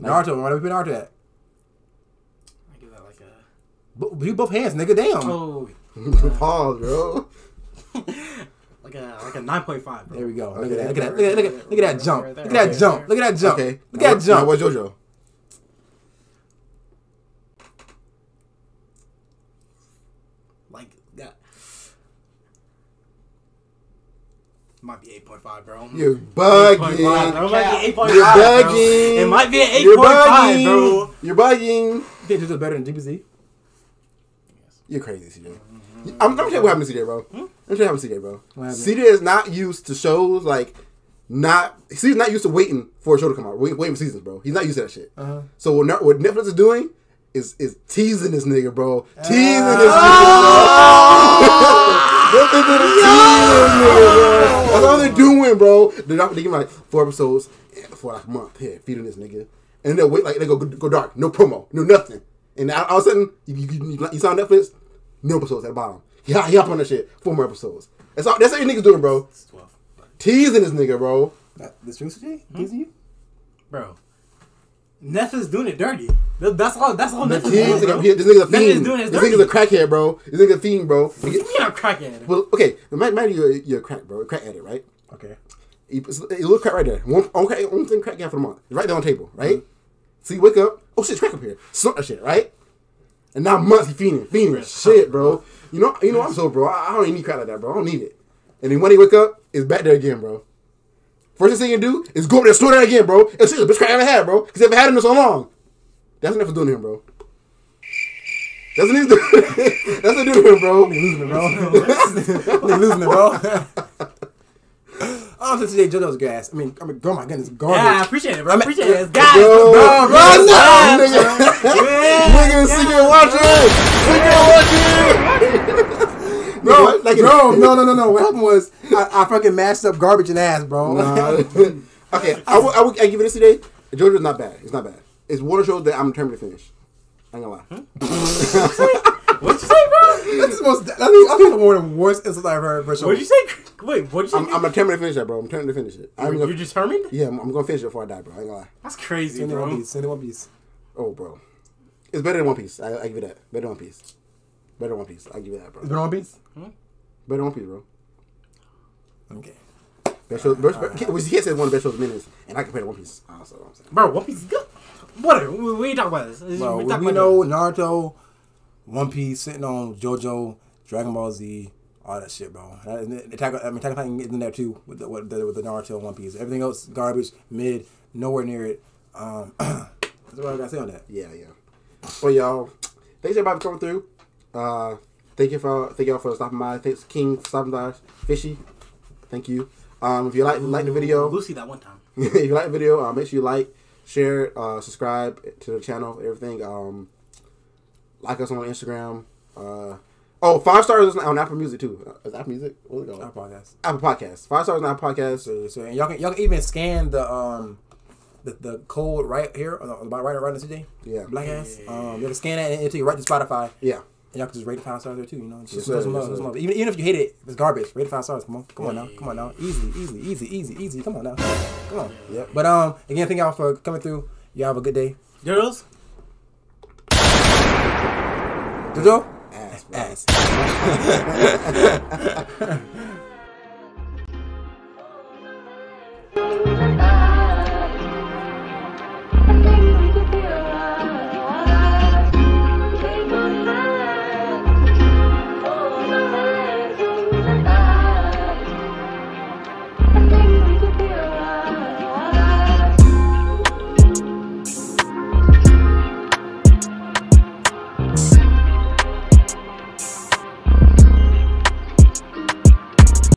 Naruto. Where do we put Naruto at? I give that like a. But you both hands, nigga. Damn. Oh. (laughs) Pause, bro. (laughs) like a like a nine point five. There we go. Look Okay. at that. Look at that. Look at that. Look at, look at that jump. Look at that jump. Look at that jump. Okay. Look at that jump. Now what JoJo? Like that. Might be eight point five, bro. You're 8.5, bugging. bro. It might be eight point You're five. bro. bugging. It might be an eight You're point bugging. bro. You're bugging. You think this is better than DBZ? Yes. You're crazy, CJ. I'm, I'm gonna tell you what happened to CJ, bro. Hmm? I'm gonna tell you what happened to CJ, bro. What? CJ is not used to shows like not. CJ's not used to waiting for a show to come out, wait, waiting for seasons, bro. He's not used to that shit. Uh-huh. So what, Net- what Netflix is doing is is teasing this nigga, bro. Ah. Teasing this nigga, bro. (laughs) Netflix is teasing this nigga, bro. That's all they're doing, bro. They're not they give him like four episodes for like a month here, feeding this nigga, and then they'll wait like they go go dark, no promo, no nothing, and all all of a sudden you you, you, you saw Netflix, no episodes at the bottom. He hop, he hop on that shit, four more episodes. That's all. That's what you niggas doing, bro. Teasing this nigga, bro. That, this true, CJ? Hmm? Teasing you? bro. Netflix doing it dirty. That's all. That's all Netflix tease, doing, bro. this nigga's a fiend. doing it This nigga's a crackhead, bro. This nigga's a fiend, bro. You get- You not cracking. Well, okay, imagine you're, you're a crack, bro, a crack addict, right? Okay. You, it's a crack right there. One, okay, one thing crack you for the month. Right there on the table, right? Mm-hmm. So you wake up, oh shit, crack up here. Snort that shit, right? And now months he fiending, fiending, shit, bro. You know, you know I'm so, bro. I, I don't even need crack like that, bro. I don't need it. And then when he wake up, it's back there again, bro. First thing you do is go up there, snort that again, bro. And shit, the bitch crack I ever had, bro. Because they haven't had it in so long. That's what Netflix doing him, bro. That's what he's doing. (laughs) That's what they're doing to him, bro. losing it, bro. (laughs) (laughs) They losing it, bro. Oh, since today JoJo's gas. I mean, I mean, oh my goodness, garbage. Yeah, I appreciate it, bro. I I appreciate it. Guys, Bro, bro, bro, no, guys, nigga. Yeah, Nigga, yeah. secret watching! Secret watching! Bro, like, bro, (laughs) no, no, no, no. What happened was I, I fucking mashed up garbage and ass, bro. Nah. (laughs) (laughs) okay, I will, I will I give it this today. JoJo's not bad. It's not bad. It's one of the that I'm determined to finish. I ain't gonna lie. Hmm? What'd you say, bro? That's the most. That's, I think one of the worst insults I've heard for a show. What'd you say? Wait, what'd you I'm, say? I'm determined to finish that, bro. I'm determined to finish it. I'm you gonna, you determined? yeah, I'm, I'm gonna finish it before I die, bro. I ain't gonna lie. That's crazy, Send it One bro. Piece. Send it One Piece. Oh, bro. It's better than One Piece. I, I give you that. Better than One Piece. Better One Piece. I give you that, bro. Better One Piece? Hmm? Better One Piece, bro. Okay. Best show, best, best, well, you can't say one of the best shows in minutes, and I compare to One Piece. Ah, that's what I'm saying. Bro, One Piece is good. Whatever. We, we ain't talking about this. Bro, we we, we about know Naruto, One Piece, sitting on JoJo, Dragon Ball Z, all that shit, bro. That- and Attack, I mean, Attack on Titan is in there too with the, with the with the Naruto and One Piece. Everything else garbage, mid, nowhere near it. Um, (clears throat) that's what I gotta say on that. Yeah, yeah. Well, y'all, thanks everybody for coming through. Uh, thank you for thank y'all for stopping by. Thanks King for stopping by. Fishy, thank you. Um, if you like like the video, Lucy that one time. (laughs) if you like the video, uh, make sure you like, share, uh, subscribe to the channel, everything. Um, like us on Instagram. Uh, oh, five stars on Apple Music too. Uh, is Apple Music? What's it Our called? podcast. Apple Podcast. Five stars on Apple Podcast. So, so and y'all can y'all can even scan the um the, the code right here on the, on the bottom right right today. Yeah. Black ass. Um, you can scan that and it'll take you right to Spotify. Yeah. And y'all can just rate it five stars there too. You know, just Yes, throw sir, some yes, love, throw love. Even even if you hate it, it's garbage. Rate it five stars. Come on, come on now, come on now. Easily, easily, easy, easy, easy. Come on now, come on. Yeah. But um, again, thank y'all for coming through. Y'all have a good day. Girls, Jojo, Ass, ass. (laughs) (laughs)